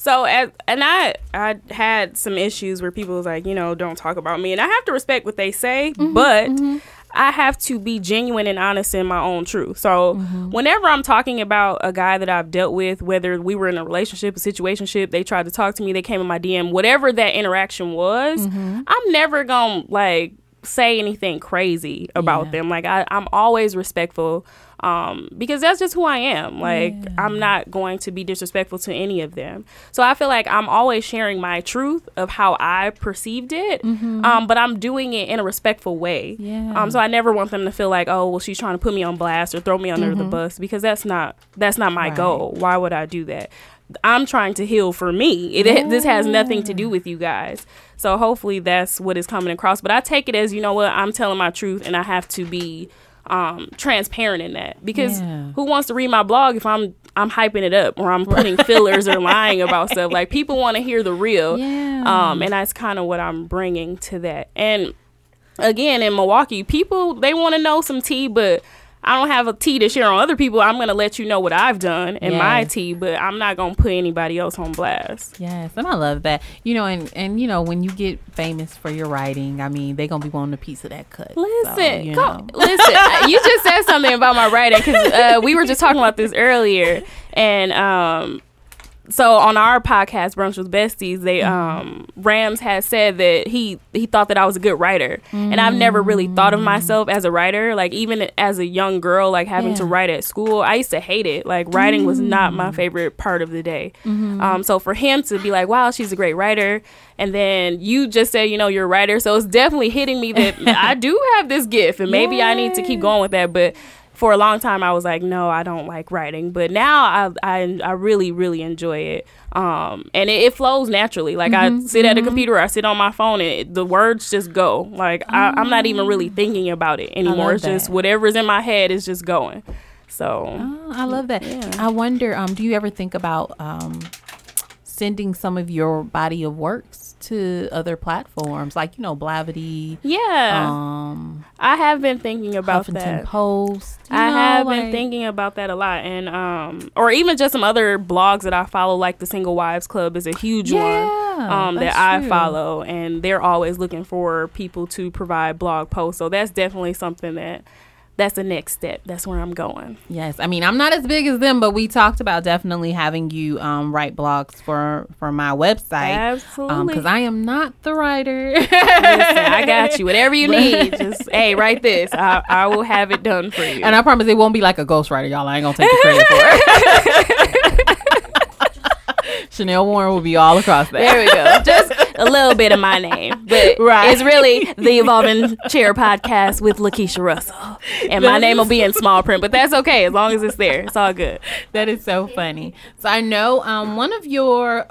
So as, and I I had some issues where people was like, you know, don't talk about me, and I have to respect what they say, mm-hmm. but mm-hmm. I have to be genuine and honest in my own truth. So mm-hmm. whenever I'm talking about a guy that I've dealt with, whether we were in a relationship, a situationship, they tried to talk to me, they came in my DM, whatever that interaction was, mm-hmm. I'm never gonna like say anything crazy about Yeah. them. Like I, I'm always respectful. Um, because that's just who I am. Like I'm not going to be disrespectful to any of them. So I feel like I'm always sharing my truth of how I perceived it. Um, but I'm doing it in a respectful way. Yeah. Um, so I never want them to feel like, oh, well, she's trying to put me on blast or throw me under the bus because that's not that's not my Right. goal. Why would I do that? I'm trying to heal for me. It, This has nothing to do with you guys. So hopefully that's what is coming across. But I take it as you know what I'm telling my truth, and I have to be um, transparent in that because Yeah. who wants to read my blog if I'm I'm hyping it up or I'm putting fillers or *laughs* lying about stuff? Like people want to hear the real. Yeah. Um, and that's kind of what I'm bringing to that. And again, in Milwaukee, people they want to know some tea, but I don't have a tea to share on other people. I'm gonna let you know what I've done in my Yes. tea, but I'm not gonna put anybody else on blast. Yes, and I love that. You know, and and you know, when you get famous for your writing, I mean, they gonna be wanting a piece of that cut. So, Listen, you come, *laughs* listen. uh, you just said something about my writing because uh, we were just talking about this earlier, and um, so on our podcast brunch with besties they um rams had said that he he thought that i was a good writer. And i've never really thought of myself as a writer. Like even as a young girl like having to write at school i used to hate it. Like writing was not my favorite part of the day. Um so for him to be like wow she's a great writer and then you just said you know you're a writer so it's definitely hitting me that *laughs* i do have this gift and maybe i need to keep going with that but for a long time I was like, no, I don't like writing, but now I I, I really really enjoy it, um, and it, it flows naturally. Like I sit at a computer, I sit on my phone, and it, the words just go. Like I, I'm not even really thinking about it anymore. It's just that. whatever's in my head is just going. So Oh, I love that. I wonder, um, do you ever think about um, sending some of your body of works to other platforms, like you know, Blavity, yeah, um, I have been thinking about Huffington that. Post? I know, have like- been thinking about that a lot, and um, or even just some other blogs that I follow, like the Single Wives Club is a huge Yeah, one um, that I true. follow, and they're always looking for people to provide blog posts. So that's definitely something that that's the next step. That's where I'm going. Yes, I mean I'm not as big as them, but we talked about definitely having you um, write blogs for for my website. Absolutely. because I am not the writer. Listen, I got *laughs* you. Whatever you need, just *laughs* hey, write this. I, I will have it done for you. and I promise it won't be like a ghostwriter, y'all. I ain't gonna take the credit for it. *laughs* Chanel Warren will be all across that. There we go. Just a little bit of my name, but *laughs* Right. it's really the Evolving Chair podcast with Lakiesha Russell, and my name will be in small print. But that's okay as long as it's there. It's all good. That is so funny. So I know um, one of your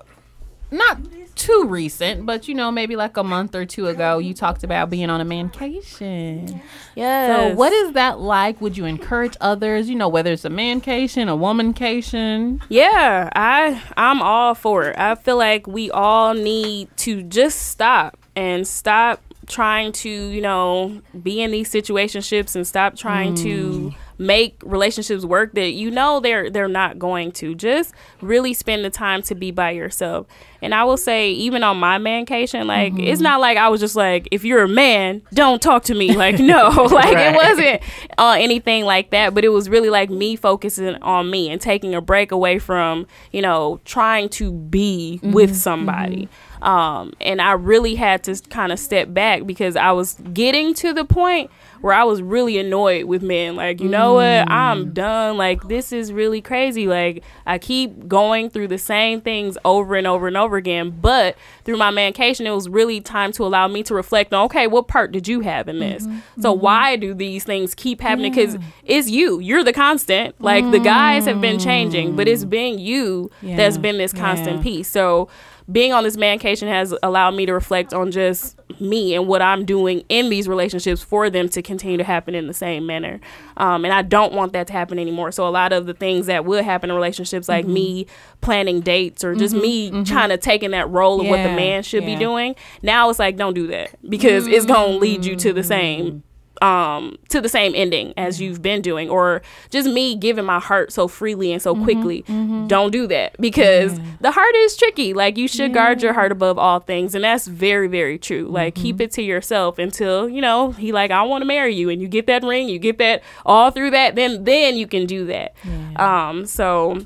not too recent, but you know maybe like a month or two ago, you talked about being on a mancation. Yeah. So what is that like? Would you encourage others? You know whether it's a mancation, a womancation. Yeah, I I'm all for it. I feel like we all need to just stop and stop trying to, you know, be in these situationships and stop trying to mm. Make relationships work that you know they're they're not going to. Just really spend the time to be by yourself. And I will say even on my mancation, like it's not like I was just like if you're a man, don't talk to me. Like no, *laughs* like Right. it wasn't uh, anything like that, but it was really like me focusing on me and taking a break away from, you know, trying to be with somebody. Um, and I really had to kind of step back because I was getting to the point where I was really annoyed with men. Like, you know what? I'm mm. done. Like, this is really crazy. Like, I keep going through the same things over and over and over again. But through my mancation, it was really time to allow me to reflect on, okay, what part did you have in this? Mm-hmm. So mm-hmm. why do these things keep happening? Because it's you. You're the constant. Like, the guys have been changing, but it's mm. been you that's been this constant Yeah. piece. So being on this mancation has allowed me to reflect on just me and what I'm doing in these relationships for them to continue to happen in the same manner. Um, and I don't want that to happen anymore. So a lot of the things that would happen in relationships, like Mm-hmm. me planning dates or just me trying to take in that role of what the man should be doing, now it's like don't do that because it's gonna lead you to the same um to the same ending as mm-hmm. you've been doing or just me giving my heart so freely and so mm-hmm. quickly mm-hmm. don't do that. Because the heart is tricky. Like you should guard your heart above all things and that's very very true. Like keep it to yourself until you know he like i want to marry you and you get that ring you get that all through that then then you can do that. Um so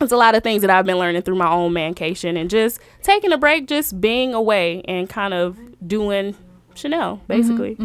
it's a lot of things that I've been learning through my own mancation and just taking a break, just being away and kind of doing Chanel, basically.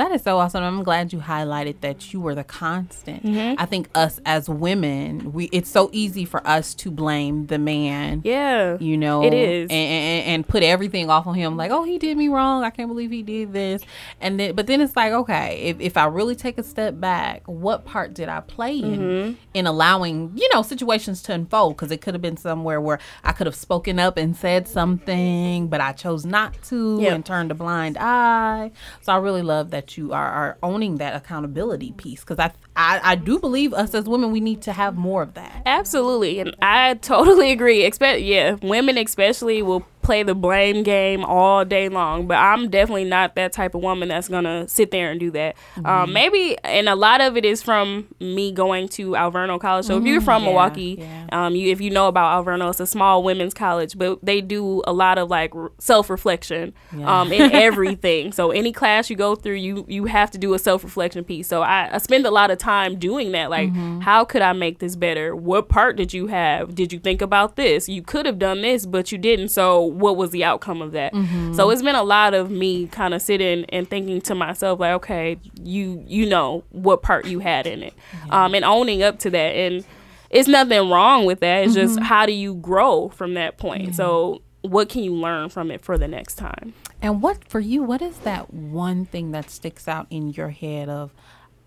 That is so awesome. I'm glad you highlighted that you were the constant. Mm-hmm. I think us as women, we it's so easy for us to blame the man. Yeah. You know, It is. and, and, and put everything off on him. Like, oh, he did me wrong. I can't believe he did this. And then, but then it's like, okay, if, if I really take a step back, what part did I play in Mm-hmm. in allowing you know situations to unfold? Because it could have been somewhere where I could have spoken up and said something, but I chose not to Yep. and turned a blind eye. So I really love that you are, are owning that accountability piece because I, I I do believe us as women we need to have more of that. Absolutely. And I totally *laughs* agree. Expect yeah, women especially will play the blame game all day long, but I'm definitely not that type of woman that's going to sit there and do that. Um, maybe and a lot of it is from me going to Alverno College. So if you're from yeah, Milwaukee yeah. Um, you if you know about Alverno, it's a small women's college, but they do a lot of like r- self reflection Yeah. um, in *laughs* everything. so any class you go through, you you have to do a self reflection piece. So I, I spend a lot of time doing that. Like, how could I make this better? What part did you have? Did you think about this? You could have done this, but you didn't. So what was the outcome of that? So it's been a lot of me kind of sitting and thinking to myself, like, okay, you you know what part you had in it, um, and owning up to that. And it's nothing wrong with that. It's just how do you grow from that point? So what can you learn from it for the next time? And what for you? What is that one thing that sticks out in your head of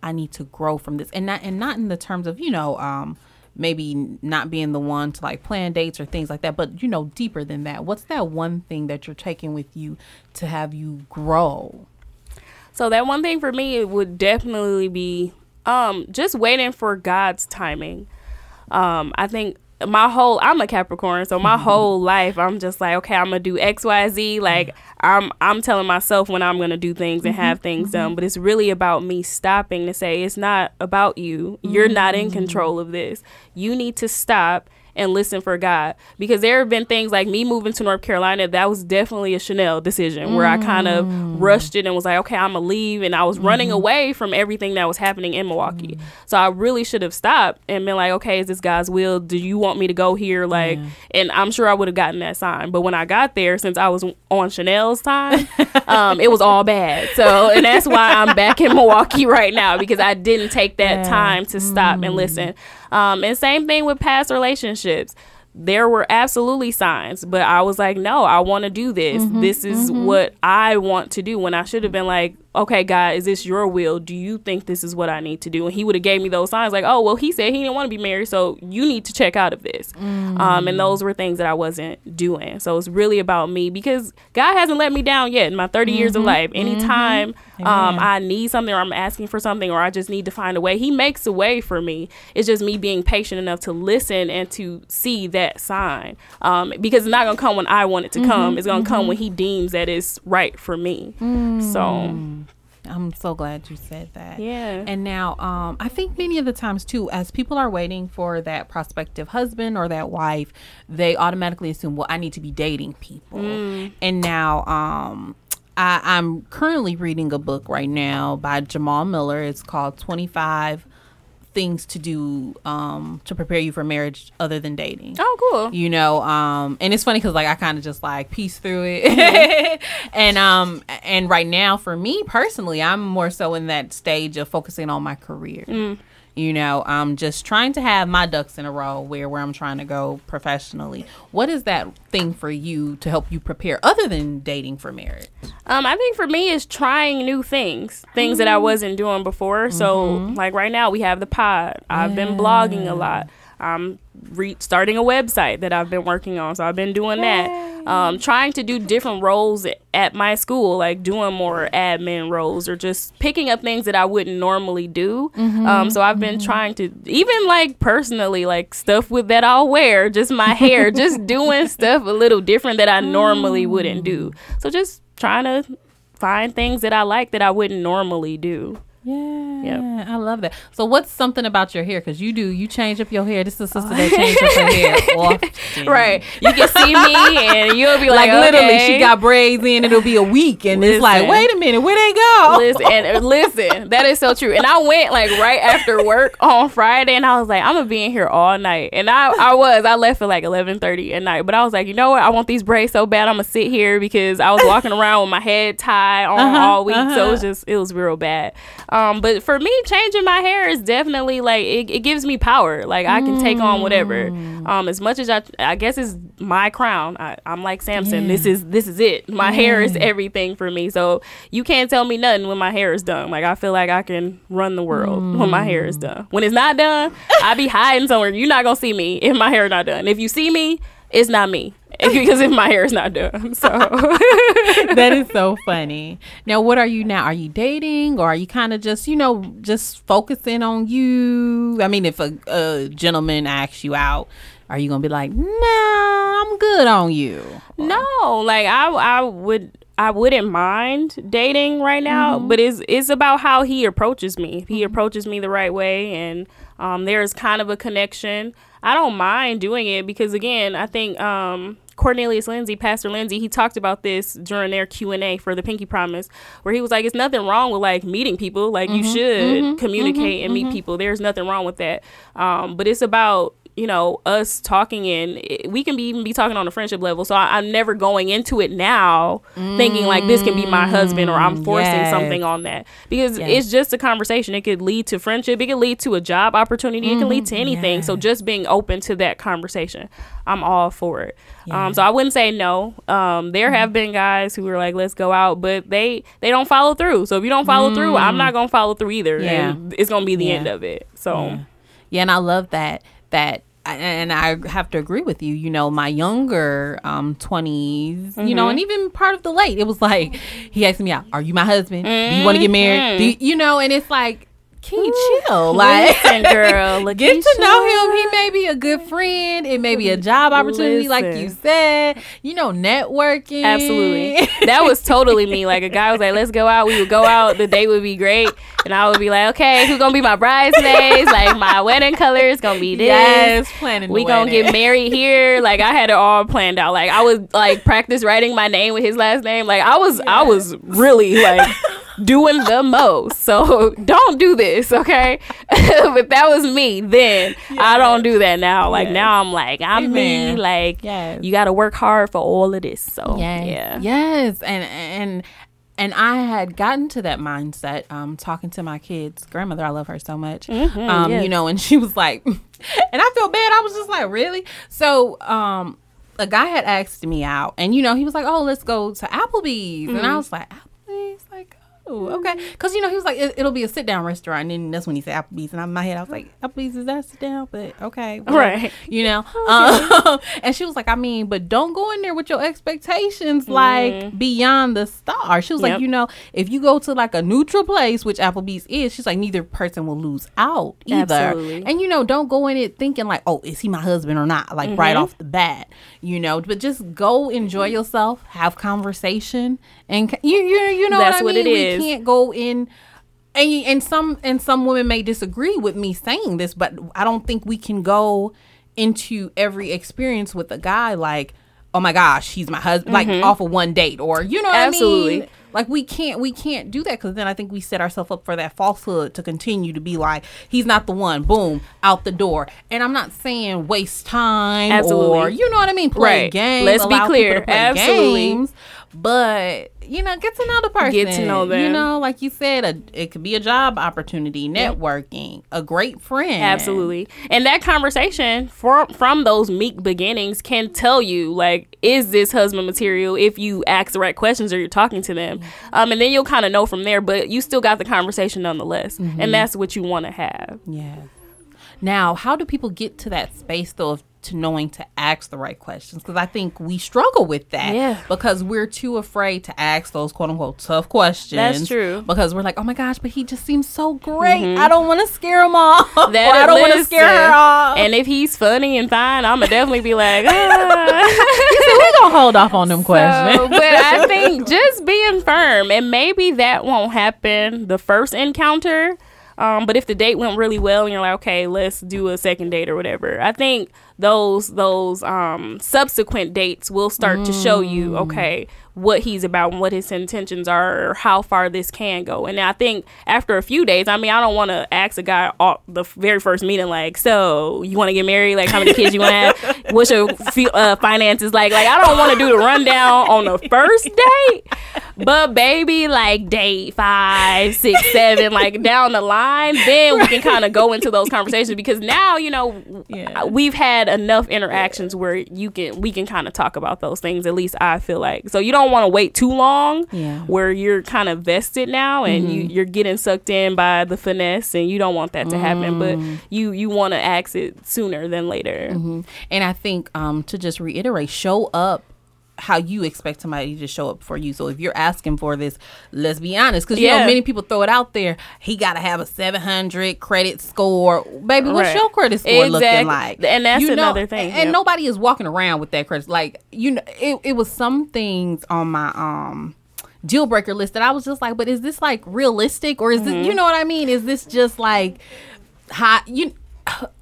I need to grow from this, and not and not in the terms of you know um, maybe not being the one to like plan dates or things like that, but you know deeper than that. What's that one thing that you're taking with you to have you grow? So that one thing for me it would definitely be um just waiting for God's timing. Um I think my whole I'm a Capricorn, so my *laughs* whole life I'm just like, okay, I'm gonna do X, Y, Z. Like I'm I'm telling myself when I'm gonna do things and have mm-hmm. things done, mm-hmm. but it's really about me stopping to say it's not about you. You're mm-hmm. not in control of this. You need to stop and listen for God. Because there have been things like me moving to North Carolina, that was definitely a Chanel decision where I kind of mm. rushed it and was like, okay, I'm gonna leave. And I was running mm-hmm. away from everything that was happening in Milwaukee. So I really should have stopped and been like, okay, is this God's will? Do you want me to go here? Like, and I'm sure I would have gotten that sign. But when I got there, since I was on Chanel's time, um, it was all bad. So, and that's why I'm back in Milwaukee *laughs* right now because I didn't take that Yeah. time to stop and mm. listen. Um, and same thing with past relationships. There were absolutely signs, but I was like, no, I want to do this. This is what I want to do. When I should have been like, okay, God, is this your will? Do you think this is what I need to do? And he would have gave me those signs like, oh, well, he said he didn't want to be married, so you need to check out of this. Um, and those were things that I wasn't doing. So it's really about me because God hasn't let me down yet in my 30 years of life. Anytime um, I need something or I'm asking for something or I just need to find a way, he makes a way for me. It's just me being patient enough to listen and to see that sign. Um, because it's not going to come when I want it to come. It's going to come when he deems that it's right for me. So, I'm so glad you said that. Yeah. And now, um, I think many of the times too, as people are waiting for that prospective husband or that wife, they automatically assume, well, I need to be dating people. And now, um, I, I'm currently reading a book right now by Jamal Miller. It's called 25 Things to Do um, to Prepare You for Marriage Other Than Dating. Oh, cool. you know um and it's funny because like i kind of just like piece through it. *laughs* And um and right now for me personally i'm more so in that stage of focusing on my career you know i'm just trying to have my ducks in a row where where i'm trying to go professionally what is that thing for you to help you prepare other than dating for marriage Um, I think for me is trying new things, things that I wasn't doing before. So, like right now, we have the pod. I've been blogging a lot. I'm re- starting a website that I've been working on, so I've been doing that. Um, trying to do different roles at my school, like doing more admin roles or just picking up things that I wouldn't normally do. Um, so I've been trying to even like personally, like stuff with that I'll wear, just my *laughs* hair, just doing stuff a little different that I normally wouldn't do. So just trying to find things that I like that I wouldn't normally do. Yeah i love that so what's something about your hair because you do you change up your hair this is a sister that changes up her hair *laughs* often. Right. You can see me and you'll be like, like literally okay. she got braids in it'll be a week and it's like wait a minute where they go listen, and uh, listen, that is so true. And I went like right after work on Friday, and I was like, I'm gonna be in here all night. And I, I was, I left at like 11:30 at night. But I was like, you know what? I want these braids so bad. I'm gonna sit here because I was walking around with my head tied on Uh-huh, all week, so uh-huh. it was just, it was real bad. Um, but for me, changing my hair is definitely like it, it gives me power. Like I can take on whatever. Mm. Um, as much as I, I guess it's my crown. I, I'm like Samson. This is this is it. My hair is everything for me. So you can't tell me nothing when my hair is done. Like I feel like I can run the world when my hair is done. When it's not done, I be hiding somewhere. You're not gonna see me if my hair not done. If you see me, it's not me *laughs* because if my hair is not done. So *laughs* that is so *laughs* funny. Now, what are you now? Are you dating or are you kind of just, you know, just focusing on you? I mean, if a, a gentleman asks you out, are you going to be like, nah, I'm good on you? No, like I I would I wouldn't mind dating right now, but it's it's about how he approaches me. If he approaches me the right way and um, there's kind of a connection, I don't mind doing it because again, I think um Cornelius Lindsay, Pastor Lindsay, he talked about this during their Q and A for the Pinky Promise, where he was like, "It's nothing wrong with like meeting people. Like you should communicate and meet people. There's nothing wrong with that. Um, but it's about you know us talking and we can be even be talking on a friendship level. So I, I'm never going into it now thinking like this can be my husband or I'm forcing yes. something on that because Yes. it's just a conversation. It could lead to friendship. It could lead to a job opportunity. It can lead to anything. So just being open to that conversation, I'm all for it. Um, so I wouldn't say no. Um, there have been guys who were like, "Let's go out," but they they don't follow through. So if you don't follow through, I'm not gonna follow through either. Yeah. And it's gonna be the Yeah. end of it. So Yeah, and I love that that and I have to agree with you. You know, my younger um 20s, you know, and even part of the late, it was like he asked me out, "Are you my husband? Do you want to get married?" You, you know, and it's like, can you chill? Like listen, girl, *laughs* Get to know him. He may be a good friend. It may be a job opportunity, like you said. You know, networking. Absolutely. that was totally me. Like a guy was like, let's go out. We would go out. The date would be great. And I would be like, okay, who's to be my bridesmaids? Like my wedding color is to be this. yes, planning. we gonna wedding. get married here. Like I had it all planned out. Like I was like practice writing my name with his last name. Like I was I was really like *laughs* doing the most. So don't do this, okay? *laughs* but that was me then. I don't do that now. Like Yes. now I'm like I'm Amen. me. Like Yes. you got to work hard for all of this. So Yes. yeah. Yes. And and and I had gotten to that mindset um talking to my kids. Grandmother I love her so much. Um Mm-hmm, yes. you know and *laughs* she was like and I feel bad. I was just like really? So um a guy had asked me out and you know he was like oh let's go to Applebee's. And Mm-hmm. I was like Applebee's? Like oh okay because you know he was like it, it'll be a sit down restaurant and then that's when he said Applebee's and in my head I was like Applebee's is that sit down but okay *laughs* whatever. Right. you know *laughs* um, *laughs* and she was like i mean but don't go in there with your expectations like beyond the star she was Yep. like you know if you go to like a neutral place which applebee's is she's like neither person will lose out either Absolutely. and you know don't go in it thinking like oh is he my husband or not like right Mm-hmm. off the bat you know but just go enjoy yourself have conversation and you you, you know That's what, I what mean? it we can't go in and and some and some women may disagree with me saying this, but I don't think we can go into every experience with a guy like, oh my gosh, he's my husband, like off of one date, or you know what I Mm-hmm. Mean? Like we can't we can't do that because then I think we set ourselves up for that falsehood to continue to be like he's not the one. Boom, out the door. And I'm not saying waste time Absolutely. or you know what I mean. Play Right. games. Let's be clear. Absolutely. games, but you know, get to know the person. Get to know them. You know, like you said, a, it could be a job opportunity, networking, a great friend. Absolutely. And that conversation from from those meek beginnings can tell you like is this husband material if you ask the right questions or you're talking to them. Um and then you'll kind of know from there, but you still got the conversation nonetheless. Mm-hmm. And that's what you want to have. Yeah. Now, how do people get to that space though of to knowing to ask the right questions? Because I think we struggle with that. Yeah. Because we're too afraid to ask those quote unquote tough questions. That's true. Mm-hmm. Because we're like, oh my gosh, but he just seems so great. I don't want to scare him off. *laughs* That I don't want to scare her off. And if he's funny and fine, I'ma definitely be like, *laughs* ah. *laughs* we're gonna hold off on them questions. But I think just being firm, and maybe that won't happen the first encounter. Um, but if the date went really well, and you're like, okay, let's do a second date or whatever, I think those those um, subsequent dates will start to show you, okay, what he's about and what his intentions are, or how far this can go. And I think after a few days, I mean, I don't want to ask a guy all, the very first meeting, like, so you want to get married? Like, how many kids you want to have? *laughs* What's your uh, finances like? Like, I don't want to do the rundown on the first date. But baby, like date five, six, seven, like down the line, then we can kind of go into those conversations because now you know Yeah. we've had enough interactions where you can we can kind of talk about those things. At least I feel like so you don't want to wait too long, Yeah. Mm-hmm. where you're kind of vested now and you you're getting sucked in by the finesse and you don't want that to happen. But Mm. you you want to ask it sooner than later. And I think um, to just reiterate, show up how you expect somebody to show up for you. So if you're asking for this, let's be honest, because you know many people throw it out there. He got to have a 700 credit score, baby. What's Right. your credit score looking Exactly. like? And that's You know, another thing, And yep. nobody is walking around with that credit. Like you know, it, it was some things on my um deal breaker list that I was just like, but is this like realistic or is Mm-hmm. this? You know what I mean? Is this just like hot? You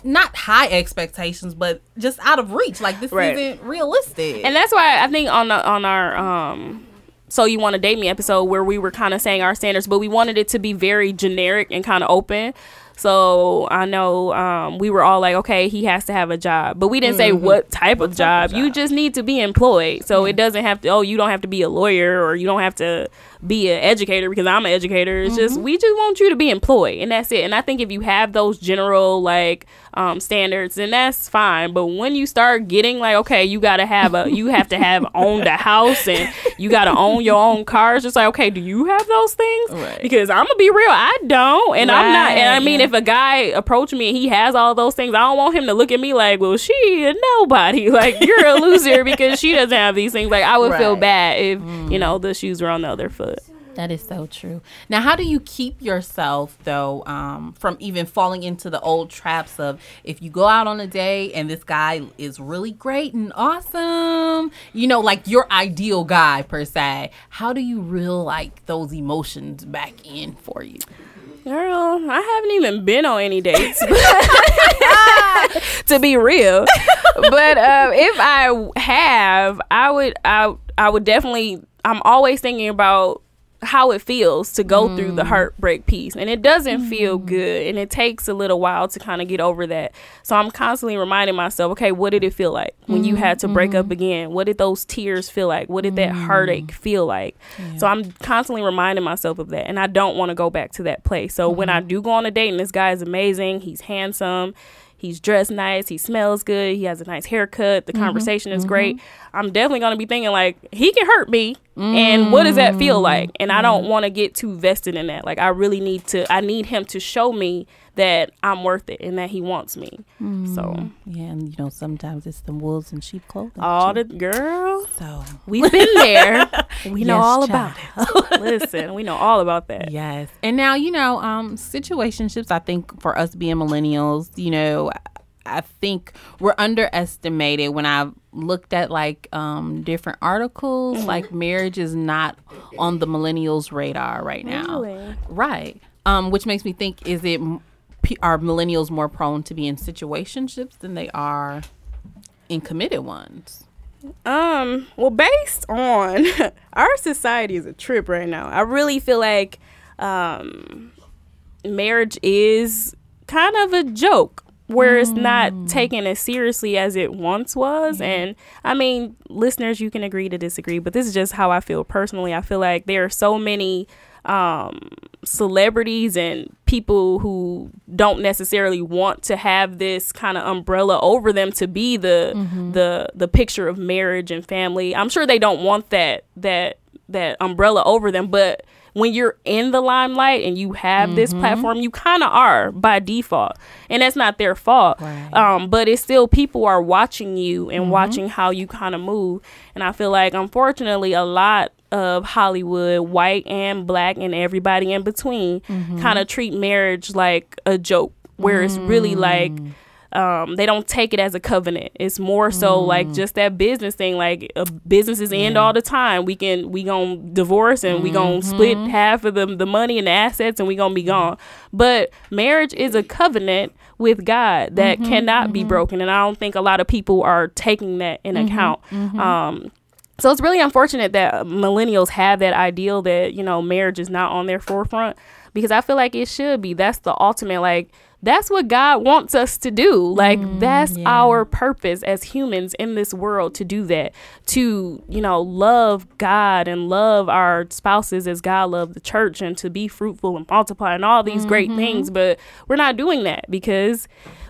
not high expectations, but just out of reach. Like this Right. isn't realistic. and that's why I think on the, on our um so you want to date me episode where we were kind of saying our standards, but we wanted it to be very generic and kind of open. So I know um, we were all like, okay, he has to have a job, but we didn't say what type of job. You just need to be employed. So it doesn't have to. Oh, you don't have to be a lawyer or you don't have to be an educator because I'm an educator. It's just we just want you to be employed, and that's it. And I think if you have those general like um, standards, then that's fine. But when you start getting like, okay, you gotta have a, you have to have *laughs* owned a house and you gotta own your own cars. It's just like, okay, do you have those things? Right. Because I'm gonna be real, I don't, and I'm not. And I mean, yeah. if a guy approach me and he has all those things, I don't want him to look at me like, well, she a nobody. *laughs* Like you're a loser because she doesn't have these things. Like I would feel bad if you know the shoes were on the other foot. That is so true. Now, how do you keep yourself though um, from even falling into the old traps of if you go out on a date and this guy is really great and awesome, you know, like your ideal guy per se? How do you reel like those emotions back in for you? Girl, I haven't even been on any dates. *laughs* *laughs* to be real. But uh, if I have, I would I I would definitely I'm always thinking about how it feels to go through the mm. heartbreak piece and it doesn't feel mm. good and it takes a little while to kind of get over that. So i'm constantly reminding myself okay what did it feel like when you had to break up mm-hmm. again? What did those tears feel like? What did that heartache mm. feel like? So i'm constantly reminding myself of that and i don't want to go back to that place. So when i mm-hmm. do go on a date and this guy is amazing he's handsome He's dressed nice. He smells good. He has a nice haircut. The mm-hmm. conversation is great. I'm definitely going to be thinking like he can hurt me, and what does that feel like? And I don't want to get too vested in that. Like I really need to. I need him to show me that I'm worth it and that he wants me. So Yeah, and you know, sometimes it's the wolves in sheep clothing. all the girl, so we've been there. *laughs* We know Yes, all child. about it. *laughs* Listen, we know all about that. Yes. And now, you know, um, situationships, I think for us being millennials, you know, I think we're underestimated when I've looked at like um different articles, like marriage is not on the millennials radar right now. Really? Right. Um, which makes me think is it are millennials more prone to be in situationships than they are in committed ones? Um, well, based on *laughs* our society is a trip right now. I really feel like um marriage is kind of a joke where it's not mm. taken as seriously as it once was mm-hmm. and I mean, listeners, you can agree to disagree, but this is just how I feel personally. I feel like there are so many um celebrities and people who don't necessarily want to have this kind of umbrella over them to be the mm-hmm. the the picture of marriage and family. I'm sure they don't want that that that umbrella over them, but when you're in the limelight and you have this mm-hmm. platform, you kind of are by default, and that's not their fault. Right. Um, but it's still people are watching you and mm-hmm. watching how you kind of move, and I feel like unfortunately a lot of Hollywood, white and black and everybody in between, mm-hmm. kind of treat marriage like a joke, where it's really like mm. Um, they don't take it as a covenant. It's more so like just that business thing. Like uh, businesses end all the time. We can we gonna divorce and we gonna split half of the the money and the assets and we gonna be gone. But marriage is a covenant with God that cannot be broken, and I don't think a lot of people are taking that in account. Um, so it's really unfortunate that millennials have that ideal that, you know, marriage is not on their forefront because I feel like it should be. That's the ultimate like that's what God wants us to do. Like mm, that's our purpose as humans in this world to do that. To, you know, love God and love our spouses as God loved the church and to be fruitful and multiply and all these great mm-hmm. things, but we're not doing that because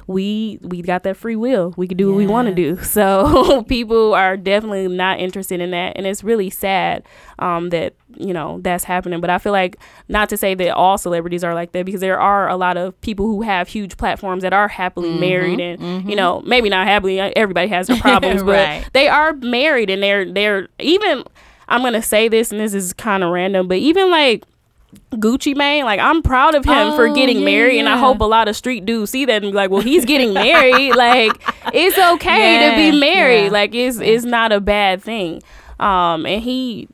we we got that free will. We can do what we want to do. *laughs* So *laughs* people are definitely not interested in that, and it's really sad um, that you know that's happening. But I feel like not to say that all celebrities are like that because there are a lot of people who have huge platforms that are happily mm-hmm. married, and mm-hmm. you know maybe not happily. Uh, everybody has their *laughs* problems, Right. but they are married, and they're they're even. I'm gonna say this, and this is kind of random, but even like Gucci Mane, like I'm proud of him for Oh, getting yeah, married, and I hope a lot of street dudes see that and be like, "Well, he's getting married. *laughs* like it's okay to be married. yeah. Like it's it's not a bad thing." Um, and he,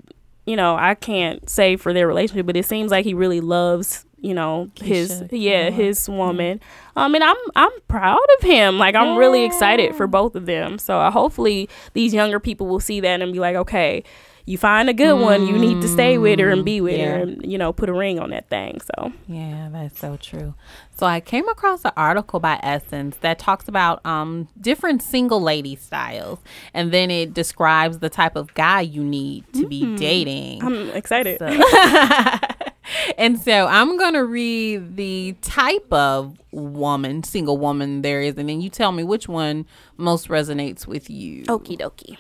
you know, I can't say for their relationship, but it seems like he really loves you know his Keyshia, yeah yeah. his woman um and i'm i'm proud of him like i'm really excited for both of them so uh, hopefully these younger people will see that and be like okay you find a good one you need to stay with her and be with yeah. her and you know put a ring on that thing so Yeah, that's so true. So I came across an article by Essence that talks about um different single lady styles, and then it describes the type of guy you need to be dating. i'm excited So- *laughs* and so I'm gonna read the type of woman, single woman there is, and then you tell me which one most resonates with you. okie dokie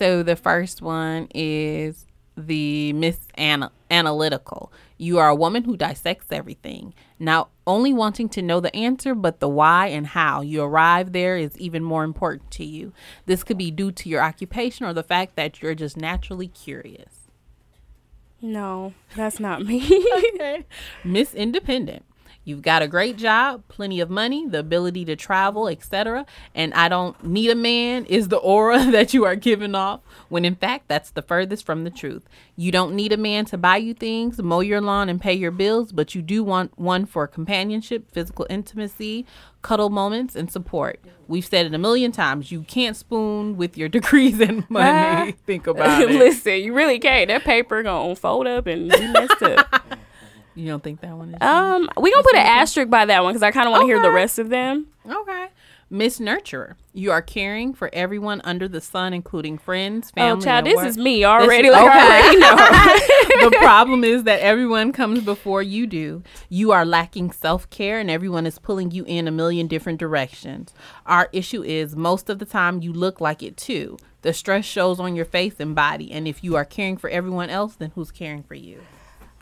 So the first one is the Miss Ana- Analytical. You are a woman who dissects everything, not only wanting to know the answer, but the why and how you arrive there is even more important to you. This could be due to your occupation or the fact that you're just naturally curious. no that's not me *laughs* *laughs* Miss Independent. You've got a great job, plenty of money, the ability to travel, etc. And I don't need a man is the aura *laughs* that you are giving off, when in fact that's the furthest from the truth. You don't need a man to buy you things, mow your lawn, and pay your bills, but you do want one for companionship, physical intimacy, cuddle moments, and support. We've said it a million times. You can't spoon with your *laughs* degrees and money. *laughs* Think about it. listen you really can't that paper gonna fold up and be messed up You don't think that one is? um we gonna put an asterisk by that one because i kind of want to hear the rest of them Okay. Miss Nurturer. You are caring for everyone under the sun, including friends, family. oh child this work. is me already This- like okay. already know *laughs* the problem is that everyone comes before you do. You are lacking self care, and everyone is pulling you in a million different directions. Our issue is most of the time you look like it too. The stress shows on your face and body, and if you are caring for everyone else, then who's caring for you?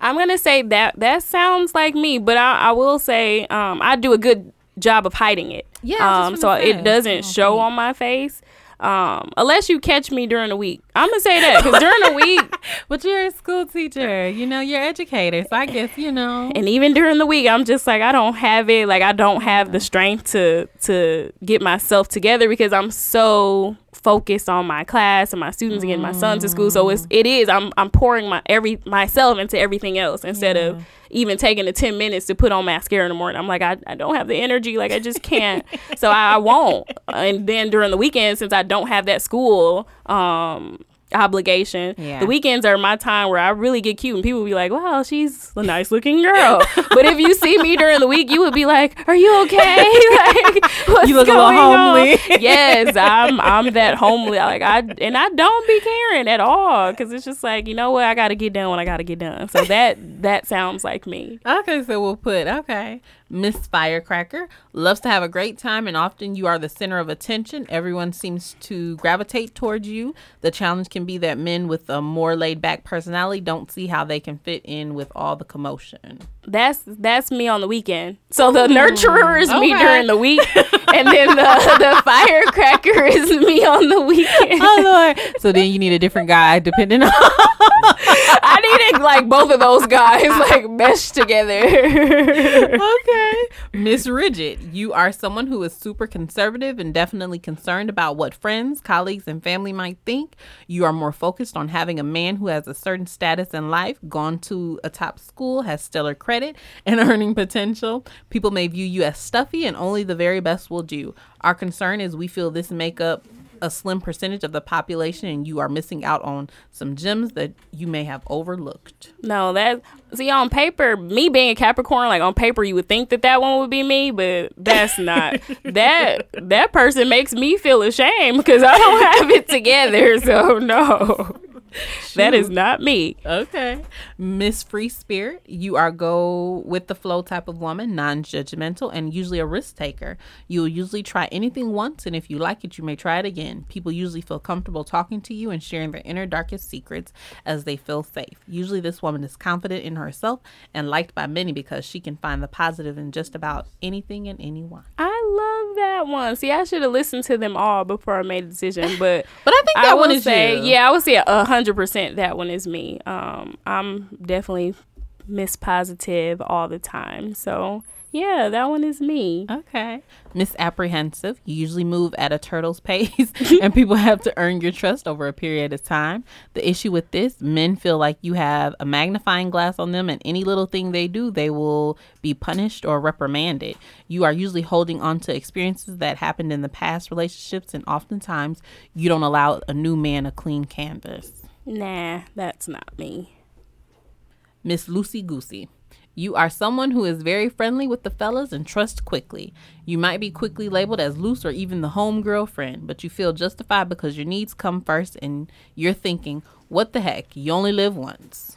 I'm gonna say that that sounds like me, but I, I will say um, I do a good job of hiding it. Yeah, um, so say. it doesn't show on my face. Um, unless you catch me during the week, I'm gonna say that because *laughs* during the week But you're a school teacher, you know, you're educator, so I guess you know. and even during the week, I'm just like I don't have it. Like I don't have the strength to to get myself together because I'm so focused on my class and my students and getting my son to school. So it's it is I'm I'm pouring my every myself into everything else instead of even taking the 10 minutes to put on mascara in the morning. I'm like, I, I don't have the energy. Like, I just can't. so I, I won't. And then during the weekend, since I don't have that school um, obligation, Yeah. the weekends are my time where I really get cute and people be like, wow, she's a nice looking girl. *laughs* but if you see me during the week, you would be like, are you okay? *laughs* like, what's You look a little going on?" homely. yes, I'm I'm that homely. Like I and I don't be caring at all because it's just like you know what I got to get done when I got to get done. So that that sounds like me. Okay, so we'll put okay. Miss Firecracker loves to have a great time, and often you are the center of attention. Everyone seems to gravitate towards you. The challenge can be that men with a more laid back personality don't see how they can fit in with all the commotion. That's that's me on the weekend. So the nurturer is me during the week, *laughs* and then the the firecracker is me on the weekend. Oh Lord! so then you need a different guy depending on. *laughs* I needed like both of those guys like meshed together. *laughs* okay. Miss Rigid, you are someone who is super conservative and definitely concerned about what friends, colleagues, and family might think. You are more focused on having a man who has a certain status in life, gone to a top school, has stellar credit, and *laughs* earning potential. People may view you as stuffy, and only the very best will do. Our concern is we feel this make up a slim percentage of the population and you are missing out on some gems that you may have overlooked. No, that see on paper, me being a Capricorn, like on paper, you would think that that one would be me, but that's *laughs* not. that that person makes me feel ashamed because I don't have it together. *laughs* So no, *laughs* that is not me. Okay. Miss Free Spirit, you are go with the flow type of woman, non judgmental, and usually a risk taker. You will usually try anything once, and if you like it, you may try it again. People usually feel comfortable talking to you and sharing their inner darkest secrets as they feel safe. Usually, this woman is confident in herself and liked by many because she can find the positive in just about anything and anyone. I love that one. See, I should have listened to them all before I made a decision, but *laughs* But I think that I one is say, you. yeah, I would say a hundred percent that one is me. Um, I'm definitely Miss Positive all the time. So Yeah, that one is me. Okay. Misapprehensive. You usually move at a turtle's *laughs* pace, *laughs* and people have to earn your trust over a period of time. The issue with this, men feel like you have a magnifying glass on them, and any little thing they do, they will be punished or reprimanded. You are usually holding on to experiences that happened in the past relationships, and oftentimes you don't allow a new man a clean canvas. Nah, that's not me. Miss Lucy Goosey. You are someone who is very friendly with the fellas and trust quickly. You might be quickly labeled as loose or even the home girlfriend, but you feel justified because your needs come first and you're thinking, what the heck? You only live once.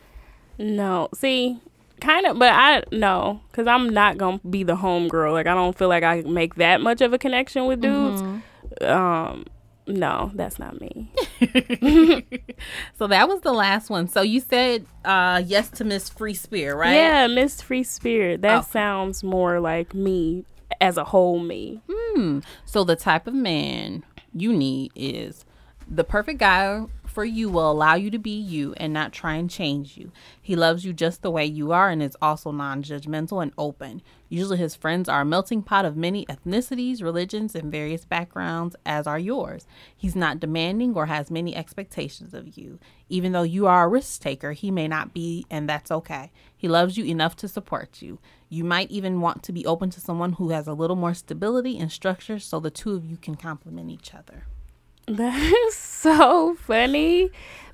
No, see, kind of, but I no, because I'm not gonna be the home girl. Like I don't feel like I make that much of a connection with dudes. Um, no, that's not me. *laughs* So that was the last one. So you said uh, yes to Miss Free Spirit, right? Yeah, Miss Free Spirit. That Okay. sounds more like me as a whole me. Hmm. So the type of man you need is the perfect guy for you will allow you to be you and not try and change you. He loves you just the way you are and is also non-judgmental and open. Usually his friends are a melting pot of many ethnicities, religions, and various backgrounds as are yours. He's not demanding or has many expectations of you. Even though you are a risk taker, he may not be and that's okay. He loves you enough to support you. You might even want to be open to someone who has a little more stability and structure so the two of you can complement each other. *laughs* That is so funny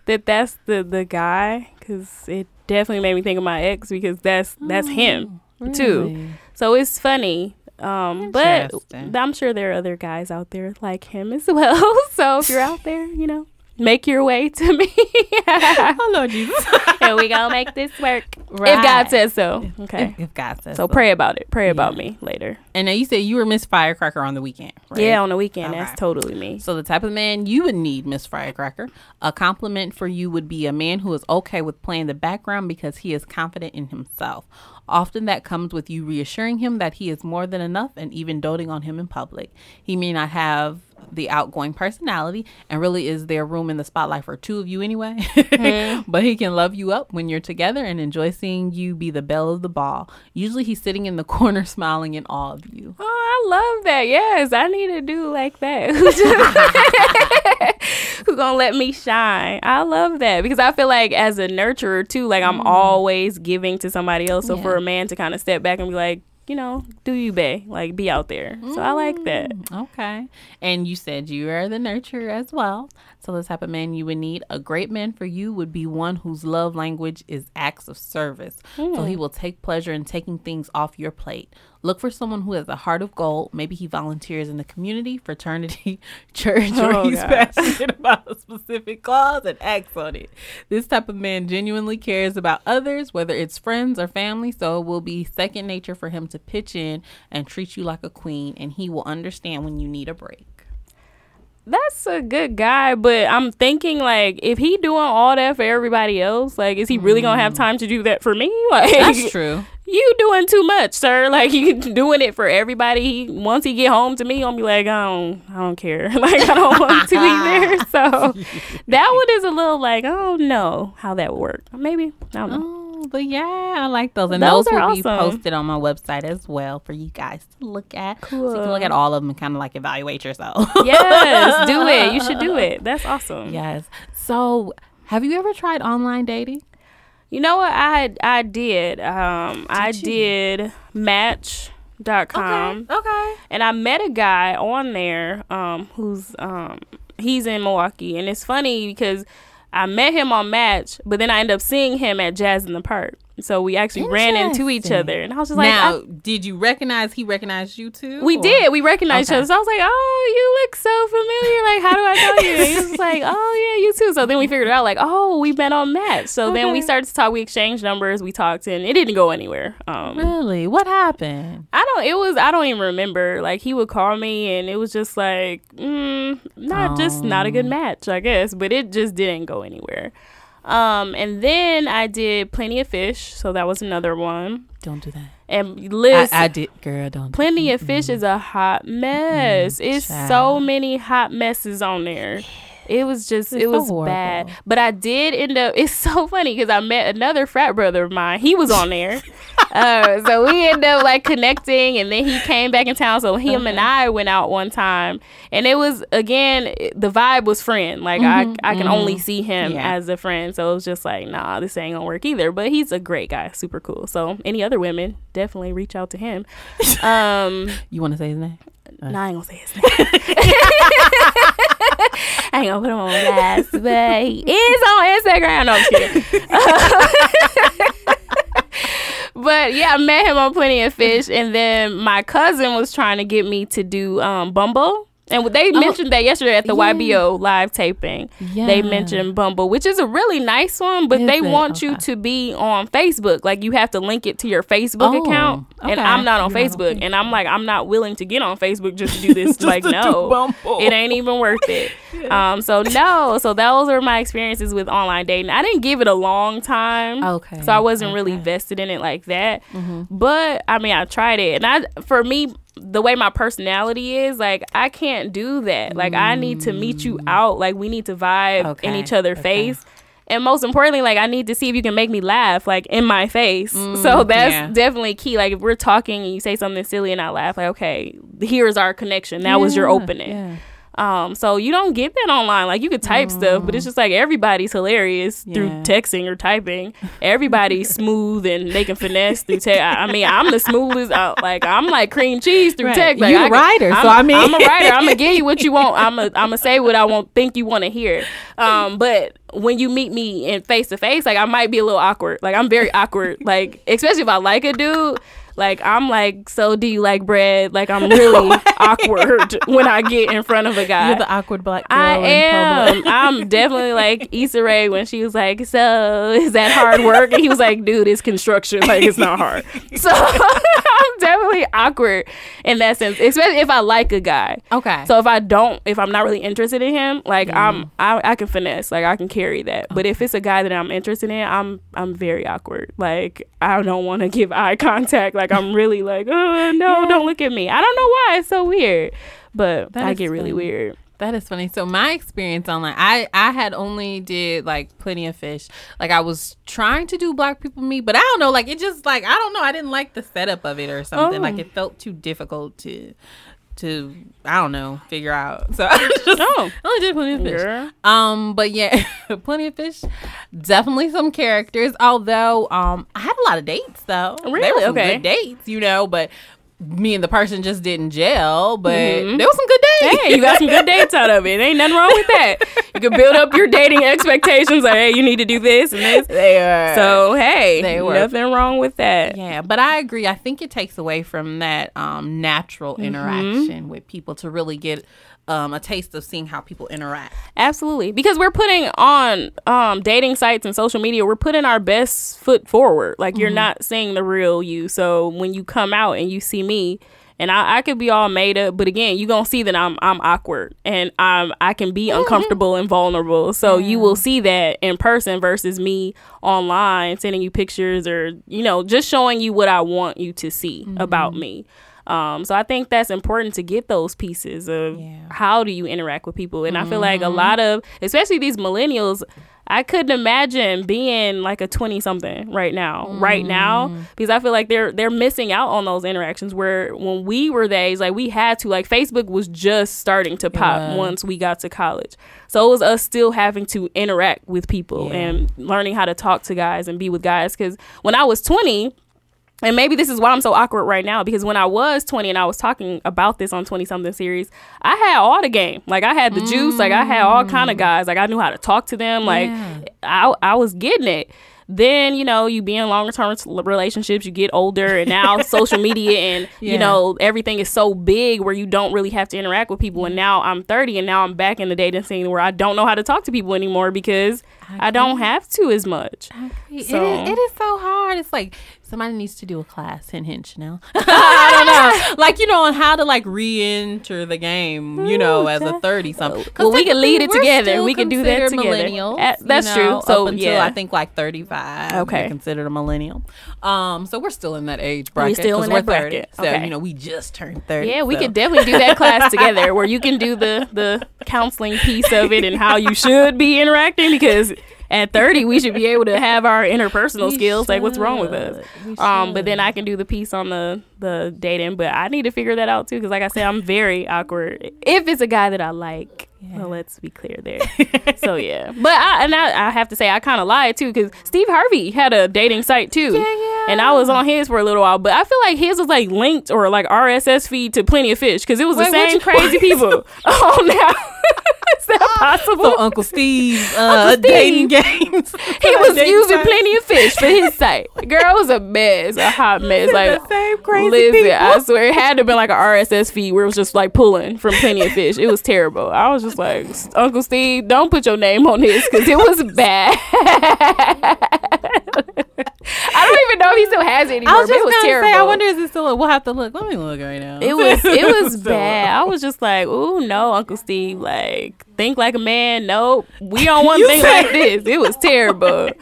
that that's the the guy because it definitely made me think of my ex because that's that's him too. So it's funny. Um, but I'm sure there are other guys out there like him as *laughs* well. so if you're out there, you know, make your way to me. *laughs* Oh Lord Jesus. *laughs* and we gonna make this work if God says so. Okay. If, if God says So So pray about it. Pray about me later. And now you said you were Miss Firecracker on the weekend, right? Yeah, on the weekend. Okay. That's totally me. So the type of man you would need, Miss Firecracker, a compliment for you would be a man who is okay with playing the background because he is confident in himself. Often that comes with you reassuring him that he is more than enough and even doting on him in public. He may not have the outgoing personality and really is there room in the spotlight for two of you anyway. Mm-hmm. *laughs* but he can love you up when you're together and enjoy seeing you be the belle of the ball. Usually he's sitting in the *laughs* corner smiling in awe of you. Oh, I love that. Yes, I need a dude like that. *laughs* Who gonna let me shine? I love that because I feel like as a nurturer too, like I'm mm-hmm. always giving to somebody else. So for a man to kind of step back and be like, you know, do you, bae? Like be out there. So I like that. Mm, okay. And you said you are the nurturer as well. The type of man you would need, a great man for you would be one whose love language is acts of service. So he hmm. will take pleasure in taking things off your plate. Look for someone who has a heart of gold. Maybe he volunteers in the community, fraternity, *laughs* church, oh, or Oh, he's God. passionate about a specific cause and acts on it. This type of man genuinely cares about others, whether it's friends or family. So it will be second nature for him to pitch in and treat you like a queen, and he will understand when you need a break. That's a good guy, but I'm thinking like if he doing all that for everybody else, like is he really gonna have mm. time to do that for me? *laughs* Like That's true. you doing too much, sir. *laughs* Like you doing it for everybody. He, once he get home to me, I'll be like, I don't, I don't care. *laughs* like I don't want to be there. So that one is a little like, oh no, how that would work. Maybe I don't know. Oh. But yeah, I like those, and Those those, will be posted on my website as well for you guys to look at. So you can look at all of them and kind of like evaluate yourself. *laughs* Yes, do it. You should do it. That's awesome. yes. So, have you ever tried online dating? You know what? I I did. Um, I you? did Match.com. Okay. and I met a guy on there um, who's um, he's in Milwaukee, and it's funny because I met him on Match, but then I ended up seeing him at Jazz in the Park. So we actually ran into each other, and I was just like, now, I- did you recognize he recognized you too? we or- did. We recognized Okay. each other. So I was like, "Oh, you look so familiar. Like, how do I know you?" And he was like, *laughs* "Oh, yeah, you too." So then we figured it out. Like, "Oh, we met on Match." So then we started to talk. We exchanged numbers. We talked, and it didn't go anywhere. Um, Really? What happened? I don't. It was. I don't even remember. Like he would call me, and it was just like, mm, not just not a good Oh. match, I guess. But it just didn't go anywhere. Um, and then I did Plenty of Fish, so that was another one. Don't do that. And I, Liz, I did, girl. Don't. Plenty do of Fish is a hot mess. It's so many hot messes on there. It was just, It's it was horrible. bad. But I did end up. *laughs* It's so funny because I met another frat brother of mine. He was on there, *laughs* uh, so we ended up like connecting, and then he came back in town. So him and I went out one time, and it was again the vibe was friend. Like I, I can only see him Yeah. as a friend. So it was just like, nah, this ain't gonna work either. But he's a great guy, super cool. So any other women, definitely reach out to him. *laughs* Um. You want to say his name? No, I ain't gonna say his name. *laughs* I ain't gonna put him on blast, but he is on Instagram. No, I'm kidding. *laughs* but yeah, I met him on Plenty of Fish, and then my cousin was trying to get me to do um, Bumble. And they mentioned that yesterday at the yeah. YBO live taping. They mentioned Bumble, which is a really nice one, but Is they it? want you to be on Facebook. Like you have to link it to your Facebook Oh, account. And. I'm not on You're not on Facebook. and I'm like, I'm not willing to get on Facebook just to do *laughs* this. like, no. It ain't even worth it. *laughs* Um, so no. So those are my experiences with online dating. I didn't give it a long time. Okay, So I wasn't really okay. Mm-hmm. vested in it like that. But I mean I tried it. And I for me the way my personality is, like I can't do that. Like I need to meet you out. Like we need to vibe in Mm. Each other's okay. face. And most importantly, like I need to see if you can make me laugh, like in my face. so *laughs* that's Mm, yeah. definitely key. Like if we're talking and you say something silly and I laugh, like okay, here's our connection. That was your opening. yeah. Um, so you don't get that online. Like you could type stuff, but it's just like everybody's hilarious through texting or typing. *laughs* Everybody's smooth and they can finesse through text. I I mean, I'm the smoothest. Uh, like I'm like cream cheese through Right. text. Like, You I a writer, so I'm- I mean- I'm a writer. I'm gonna give you what you want. *laughs* I'm a, I'm gonna say what I want, think you want to hear. Um, but when you meet me in face to face, like I might be a little awkward. Like I'm very awkward. Like especially if I like a dude. Like I'm like, so do you like bread? Like I'm really *laughs* awkward when I get in front of a guy. You're the awkward black girl I am. I'm definitely like Issa Rae when she was like, "So is that hard work?" And he was like, "Dude, it's construction. Like it's not hard." *laughs* So *laughs* I'm definitely awkward in that sense, especially if I like a guy. Okay. So if I don't, if I'm not really interested in him, like I'm, mm. I, I can finesse, like I can carry that. But if it's a guy that I'm interested in, I'm, I'm very awkward. Like I don't want to give eye contact. Like I'm really like, oh no, don't look at me. I don't know why. It's so weird, but That I get really funny. weird. That is funny. So my experience online, I I had only did like plenty of fish. Like I was trying to do black people meet, but I don't know. Like it just like I don't know. I didn't like the setup of it or something. Oh. Like it felt too difficult to to I don't know figure out. *laughs* So I just Oh. I only did plenty of fish. Girl. Um, but yeah, *laughs* plenty of fish. Definitely some characters. Although um, I had a lot of dates though. They were Really? some Okay. good dates, you know. But me and the person just didn't gel. But there was some good dates. Mm-hmm. Hey, you got some good dates out of it. Ain't nothing wrong with that. You can build up your dating expectations. Like, hey, you need to do this and this. They were So hey, They were. nothing wrong with that. Yeah, but I agree. I think it takes away from that um, natural Mm-hmm. interaction with people to really get um, a taste of seeing how people interact. Absolutely, because we're putting on um, dating sites and social media. We're putting our best foot forward. Like you're not seeing the real you. So when you come out and you see me. And I, I could be all made up, but again, you're gonna see that I'm I'm awkward and I'm I can be uncomfortable and vulnerable. So you will see that in person versus me online sending you pictures or you know just showing you what I want you to see about me. Um, so I think that's important to get those pieces of Yeah. how do you interact with people. And I feel like a lot of, especially these millennials, I couldn't imagine being like a twenty something right now, right now, because I feel like they're they're missing out on those interactions. Where when we were that age, like we had to, like Facebook was just starting to pop was. once we got to college. So it was us still having to interact with people Yeah. and learning how to talk to guys and be with guys. Because when I was twenty, and maybe this is why I'm so awkward right now because when I was 20 and I was talking about this on 20 something series, I had all the game. Like I had the juice, like I had all kind of mm. guys. Like I knew how to talk to them. Like Yeah. I I was getting it. Then, you know, you be in longer term relationships, you get older and now *laughs* social media and Yeah. you know, everything is so big where you don't really have to interact with people and now I'm 30 and now I'm back in the dating scene where I don't know how to talk to people anymore because I, don't have to as much. It, So- is, it is so hard. It's like Somebody needs to do a class. Hint, hint, Chanel. *laughs* I don't know. Like, you know, on how to like re-enter the game, you know, as a 30 something. Well, we can lead it together. We can do that together. Uh, that's you true. So, until yeah. I think like 35. Okay. Considered a millennial. Um, so we're still in that age bracket. still 'cause in we're that bracket. 30. So, Okay. you know, we just turned 30. Yeah, we so. could definitely do that class *laughs* together where you can do the the counseling piece of it and how you should be interacting because at 30 we should be able to have our interpersonal We skills. Like what's wrong with us? Um but then i can do the piece on the the dating but i need to figure that out too because like i said i'm very awkward. If it's a guy that i like well let's be clear there. *laughs* So yeah. But i and i, I have to say i kind of lied too because steve harvey had a dating site too. Yeah. yeah. and i was on his for a little while but i feel like his was like linked or like rss feed to plenty of fish because it was Wait, the same crazy *laughs* people. *laughs* Oh now *laughs* is that possible So Uncle Steve's uh, Uncle dating games. *laughs* he was *laughs* using site. plenty of fish for his site. Girl it was a mess, a hot mess. Like the same crazy listen, people. I swear it had to be like an RSS feed where it was just like pulling from plenty of fish. It was terrible. I was just like, Uncle Steve, don't put your name on this because it was bad. I don't even know if he still has it anymore. I was just it was terrible. say, I wonder is it still? We'll have to look. Let me look right now. It was it *laughs* was uh, bad. I was just like, "Ooh, no, Uncle Steve, like think like a man. Nope, we *laughs* don't want think like this. It was terrible." *laughs*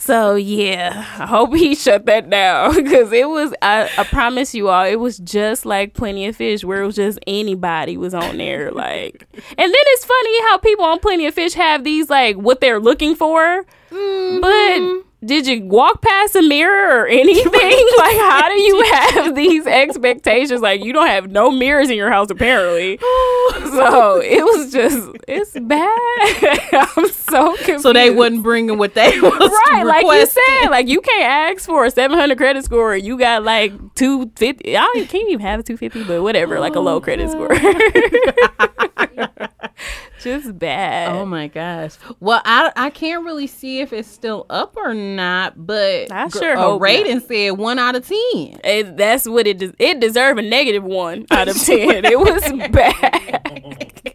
So yeah, I hope he shut that down because it was. I, I promise you all, it was just like Plenty of Fish, where it was just anybody was on there. Like, and then it's funny how people on Plenty of Fish have these like what they're looking for, mm-hmm. but. Did you walk past a mirror or *laughs* anything? *laughs* like, how do you have these expectations? Like, you don't have no mirrors in your house, apparently. *laughs* So it was just, it's bad. I'm so confused. So they wasn't bringing what they was right, like you said, like you can't ask for a 700 credit score. You got like 250. I can't even have a 250, but whatever, like a low oh, credit score. Just bad. Oh my gosh. Well, I, I can't really see if it's still up or not, but I sure a hope rating said one out of ten. It, that's what it des- it deserved a negative one out of ten. it was *laughs* bad.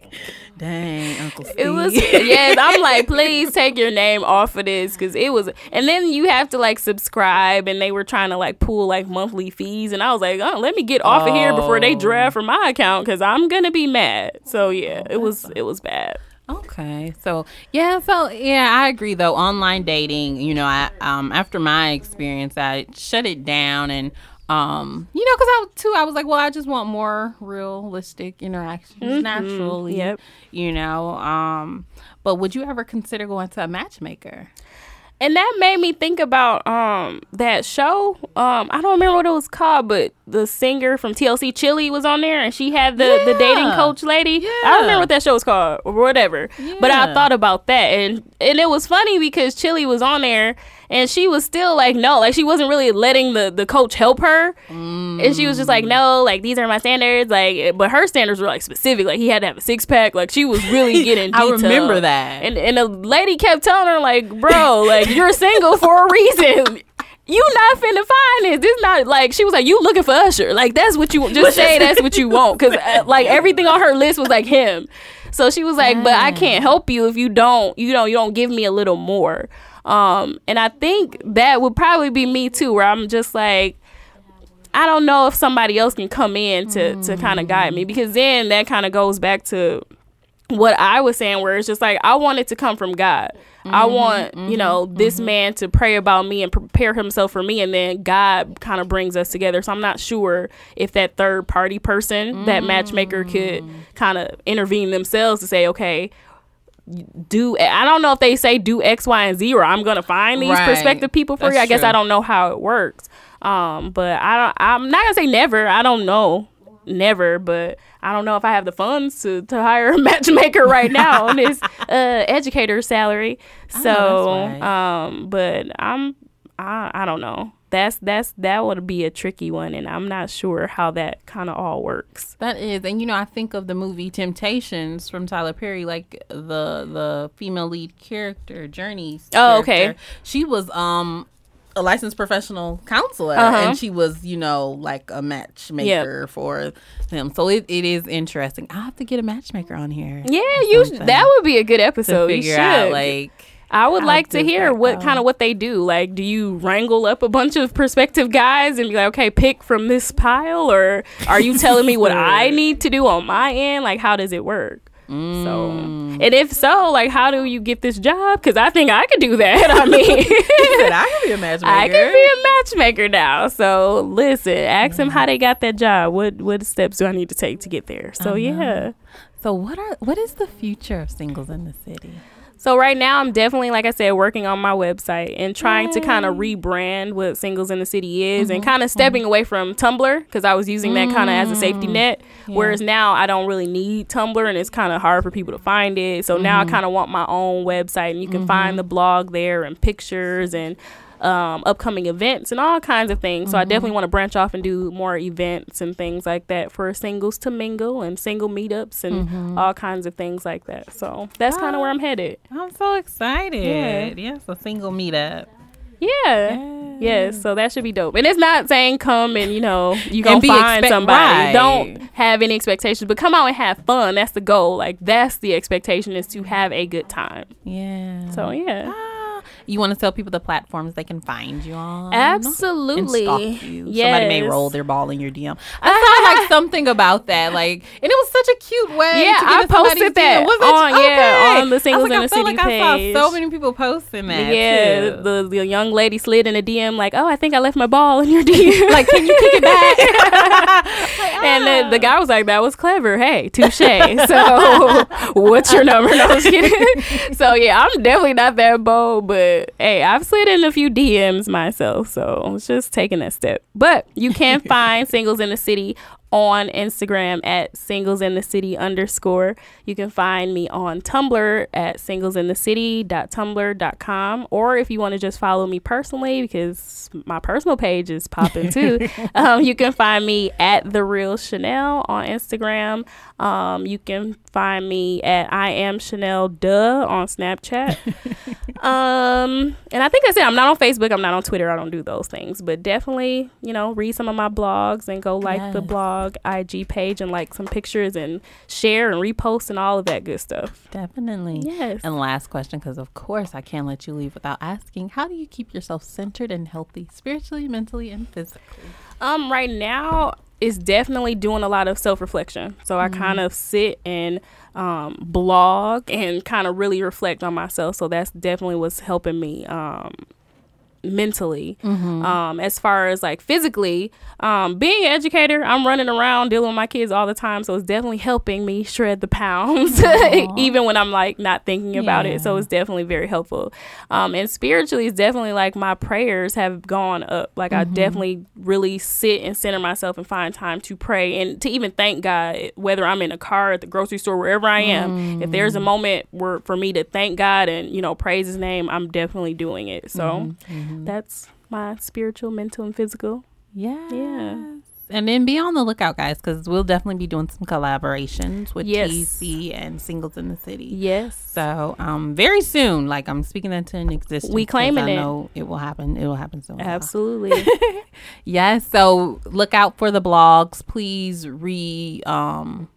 Dang, Uncle Steve. It was *laughs* yes. I'm like, please take your name off of this because it was. And then you have to like subscribe, and they were trying to like pull like monthly fees, and I was like, oh, let me get off of here before they Oh. draft from my account because I'm gonna be mad. So yeah, it was oh. it was bad. Okay, so yeah, so yeah, I agree though. Online dating, you know, I um after my experience, I shut it down and um you know because I too I was like, well, I just want more realistic interactions naturally. Yep. You know, um, but would you ever consider going to a matchmaker? And that made me think about um that show. Um, I don't remember what it was called, but the singer from TLC Chili was on there, and she had the the dating coach lady. I don't remember what that show was called or whatever. But I thought about that, and and it was funny because Chili was on there, and she was still like, no, like she wasn't really letting the the coach help her, and she was just like, no, like these are my standards, like, but her standards were like specific, like he had to have a six pack, like she was really *laughs* getting. I detailed. remember that. And and the lady kept telling her like, bro, like you're single for a reason. You not finna find this. This not like she was like you looking for Usher. Like that's what you just say. *laughs* That's what you want because uh, like everything on her list was like him. So she was like, but I can't help you if you don't. You know, you don't give me a little more. Um, and I think that would probably be me too, where I'm just like. I don't know if somebody else can come in to to kind of guide me because then that kind of goes back to what I was saying, where it's just like I want it to come from God. I mm-hmm, want you know mm-hmm, this mm-hmm. man to pray about me and prepare himself for me, and then God kind of brings us together. So I'm not sure if that third party person, that matchmaker, could mm. kind of intervene themselves to say, okay. Do I don't know if they say do X, Y, and Z, or I'm gonna find these Right. prospective people for That's you. I guess true. I don't know how it works. Um, but I don't. I'm not gonna say never. I don't know, never. But I don't know if I have the funds to to hire a *laughs* matchmaker right now on this uh, educator salary. So, that's right. um, but I'm. I I don't know. That's that's that would be a tricky one, and I'm not sure how that kind of all works. That is, and you know, I think of the movie Temptations from Tyler Perry, like the the female lead character, Journey's. Oh, okay. She was um a licensed professional counselor, Uh-huh. and she was, you know, like a matchmaker for them. So it, it is interesting. I have to get a matchmaker on here. Yeah, you. That would be a good to episode. You figure should. out like. I would How like to hear that what kind of what they do. Like, do you wrangle up a bunch of prospective guys and be like, okay, pick from this pile, or are you telling me what *laughs* I need to do on my end? Like, how does it work? So, Mm. and if so, like, how do you get this job? Because I think I could do that. I mean, *laughs* I can be a matchmaker. *laughs* I could be a matchmaker now. So listen, ask them how they got that job. What what steps do I need to take to get there? So yeah. So what are what is the future of singles in the city? So right now I'm definitely like I said working on my website and trying to kind of mm. rebrand what singles in the city is and mm-hmm. kind of mm-hmm. stepping away from Tumblr because I was using that kind of as a safety mm. net whereas now I don't really need Tumblr and it's kind of hard for people to find it. So now I mm-hmm. kind of want my own website and you can find the blog there and pictures and um, upcoming events and all kinds of things. So I definitely want to branch off and do more events and things like that for singles to mingle and single meetups and all kinds of things like that. So that's kind of where I'm headed. I'm so excited. Yeah, a single meetup. Yeah. Yes, so that should be dope. And it's not saying come and you know you be find expect- somebody. right. Don't have any expectations, but come out and have fun. That's the goal. Like that's the expectation is to have a good time. Yeah. So yeah, Ah, you want to tell people the platforms they can find you on? absolutely. And stalk you. Yes. Somebody may roll their ball in your DM. I saw like something about that, like, and it was such a cute way. Yeah, to get I posted that. Was on- it? yeah, on the Singles like, in I the City like I saw so many people posting that. Yeah, the, the young lady slid in a DM like, "Oh, I think I left my ball in your DM." *laughs* like, can you kick it back? *laughs* and the, the guy was like, "That was clever. Hey, touche. *laughs* So, what's your number?" No, I was kidding. *laughs* so yeah, I'm definitely not that bold, but hey, I've slid in a few DMs myself, so it's just taking that step. But you can *laughs* find singles in the city on Instagram at singles in the city underscore. You can find me on Tumblr at singlesinthecity.tumblr.com. Or if you want to just follow me personally, because my personal page is popping too, *laughs* um, you can find me at the real Chanel on Instagram. Um, you can find me at I am Chanel Duh on Snapchat. *laughs* um, and I think that's it. I'm not on Facebook. I'm not on Twitter. I don't do those things. But definitely, you know, read some of my blogs and go like the blog IG page and like some pictures and share and repost and all of that good stuff. Definitely. Yes. And last question, because of course I can't let you leave without asking: How do you keep yourself centered and healthy, spiritually, mentally, and physically? Um, right now it's definitely doing a lot of self reflection. So I kind of sit and um, blog and kind of really reflect on myself. So that's definitely what's helping me um, mentally. Um, as far as like physically, um, being an educator, I'm running around dealing with my kids all the time. So it's definitely helping me shred the pounds, *laughs* even when I'm like not thinking about it. So it's definitely very helpful. Um, and spiritually, it's definitely like my prayers have gone up. Like I definitely really sit and center myself and find time to pray and to even thank God, whether I'm in a car at the grocery store, wherever I am. If there's a moment where for me to thank God and you know praise His name, I'm definitely doing it. So that's my spiritual, mental, and physical. Yeah. Yeah. And then be on the lookout, guys, because we'll definitely be doing some collaborations with Yes. TEC and Singles in the City. Yes. So, um, very soon, like I'm speaking that to an existence. We claiming I it. know it will happen. It will happen soon. Absolutely. *laughs* Yes. So look out for the blogs. Please re um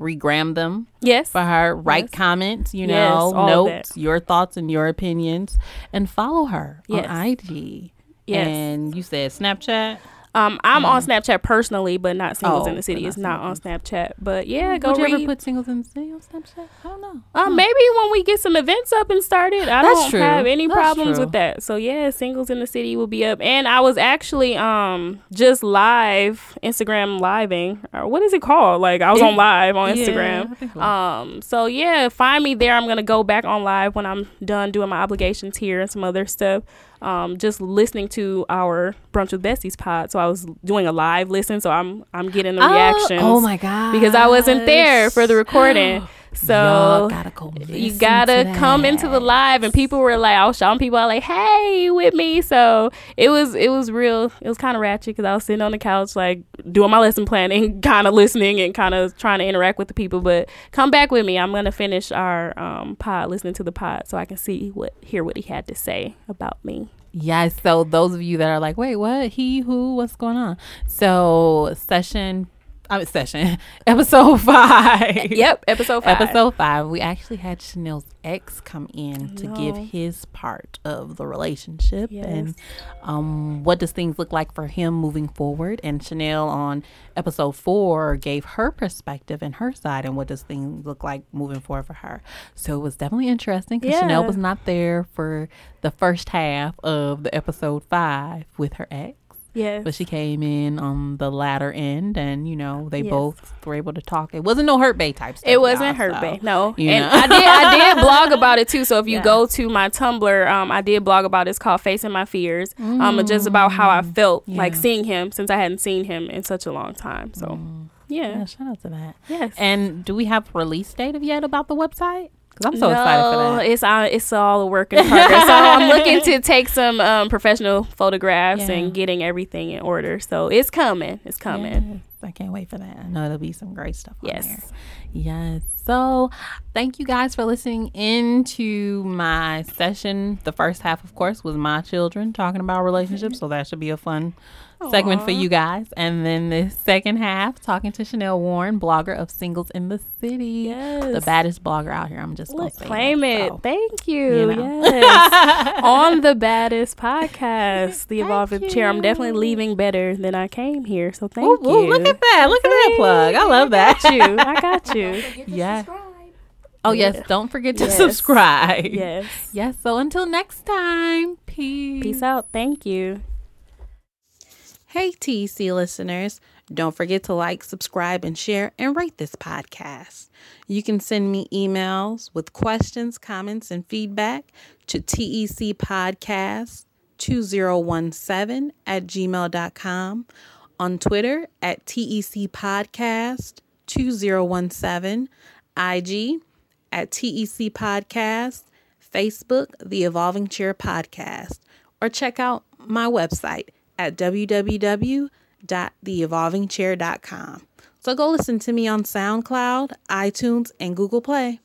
regram them yes. for her. Write Yes. comments. You know, of notes, your thoughts and your opinions, and follow her Yes. on IG. Yes. And you said Snapchat. Um, I'm on Snapchat personally, but not singles Oh, in the city. It's not not on Snapchat. But yeah, go Would you read. ever put singles in the city on Snapchat? I don't know. Um, maybe when we get some events up and started, I That's don't true. have any That's problems true. with that. So yeah, singles in the city will be up, and I was actually um just live Instagram living or what is it called? Like I was on *laughs* live on Instagram. so. Um, so yeah, find me there. I'm gonna go back on live when I'm done doing my obligations here and some other stuff. Um, just listening to our brunch with Besties pod. So I was doing a live listen, so I'm I'm getting the reactions. Oh my god! Because I wasn't there for the recording. *gasps* *gasps* *gasps* So gotta go. you gotta to come into the live and people were like i was showing people I like hey you with me so it was it was real it was kind of ratchet because i was sitting on the couch like doing my lesson planning *laughs* kind of listening and kind of trying to interact with the people but come back with me i'm gonna finish our um pod listening to the pod so i can see what hear what he had to say about me Yes. So those of you that are like, wait, what? He, who? What's going on? So session I mean, session, *laughs* episode five. Yep, episode five. Episode five, we actually had Chanel's ex come in to give his part of the relationship Yes. and um, what does things look like for him moving forward. And Chanel on episode four gave her perspective and her side, and what does things look like moving forward for her. So it was definitely interesting because Chanel was not there for the first half of the episode five with her ex. Yes. But she came in on the latter end, and you know they Yes. both were able to talk. It wasn't no hurt bae type stuff. It wasn't hurt so, bay. No. you and know. I did I did *laughs* blog about it too. So if you Yeah. go to my Tumblr, um, I did blog about it. It's called Facing My Fears. Um, just about how I felt like Mm. Seeing him since I hadn't seen him in such a long time. So Yeah, yeah. shout out to that. Yes. And do we have release date of yet about the website? Because I'm so excited for No, that. It's all it's all a work in progress. so I'm looking to take some um, professional photographs Yeah. and getting everything in order. So it's coming. It's coming. Yes, I can't wait for that. I know there'll be some great stuff on Yes. there. Yes. So thank you guys for listening into my session. The first half, of course, was my children talking about relationships. So that should be a fun segment for you guys. And then the second half, talking to Chanel Warren, blogger of Singles in the City. Yes. The baddest blogger out here. I'm just going to say claim it. So, Thank you. you know. Yes. *laughs* On the baddest podcast, the evolving chair. I'm definitely leaving better than I came here. So thank Ooh, you. ooh, look at that. Look at that plug. I love that. got *laughs* you. I got you. Yeah. Oh, yes. Yeah. Don't forget to Yes. subscribe. Yes. Yes. So until next time, peace. Peace out. Thank you. Hey, TEC listeners. Don't forget to like, subscribe, and share and rate this podcast. You can send me emails with questions, comments, and feedback to tecpodcast 2017 at gmail.com, on Twitter at tecpodcast 2017, IG at TEC Podcast, Facebook, The Evolving Chair Podcast, or check out my website at www.theevolvingchair.com. So go listen to me on SoundCloud, iTunes, and Google Play.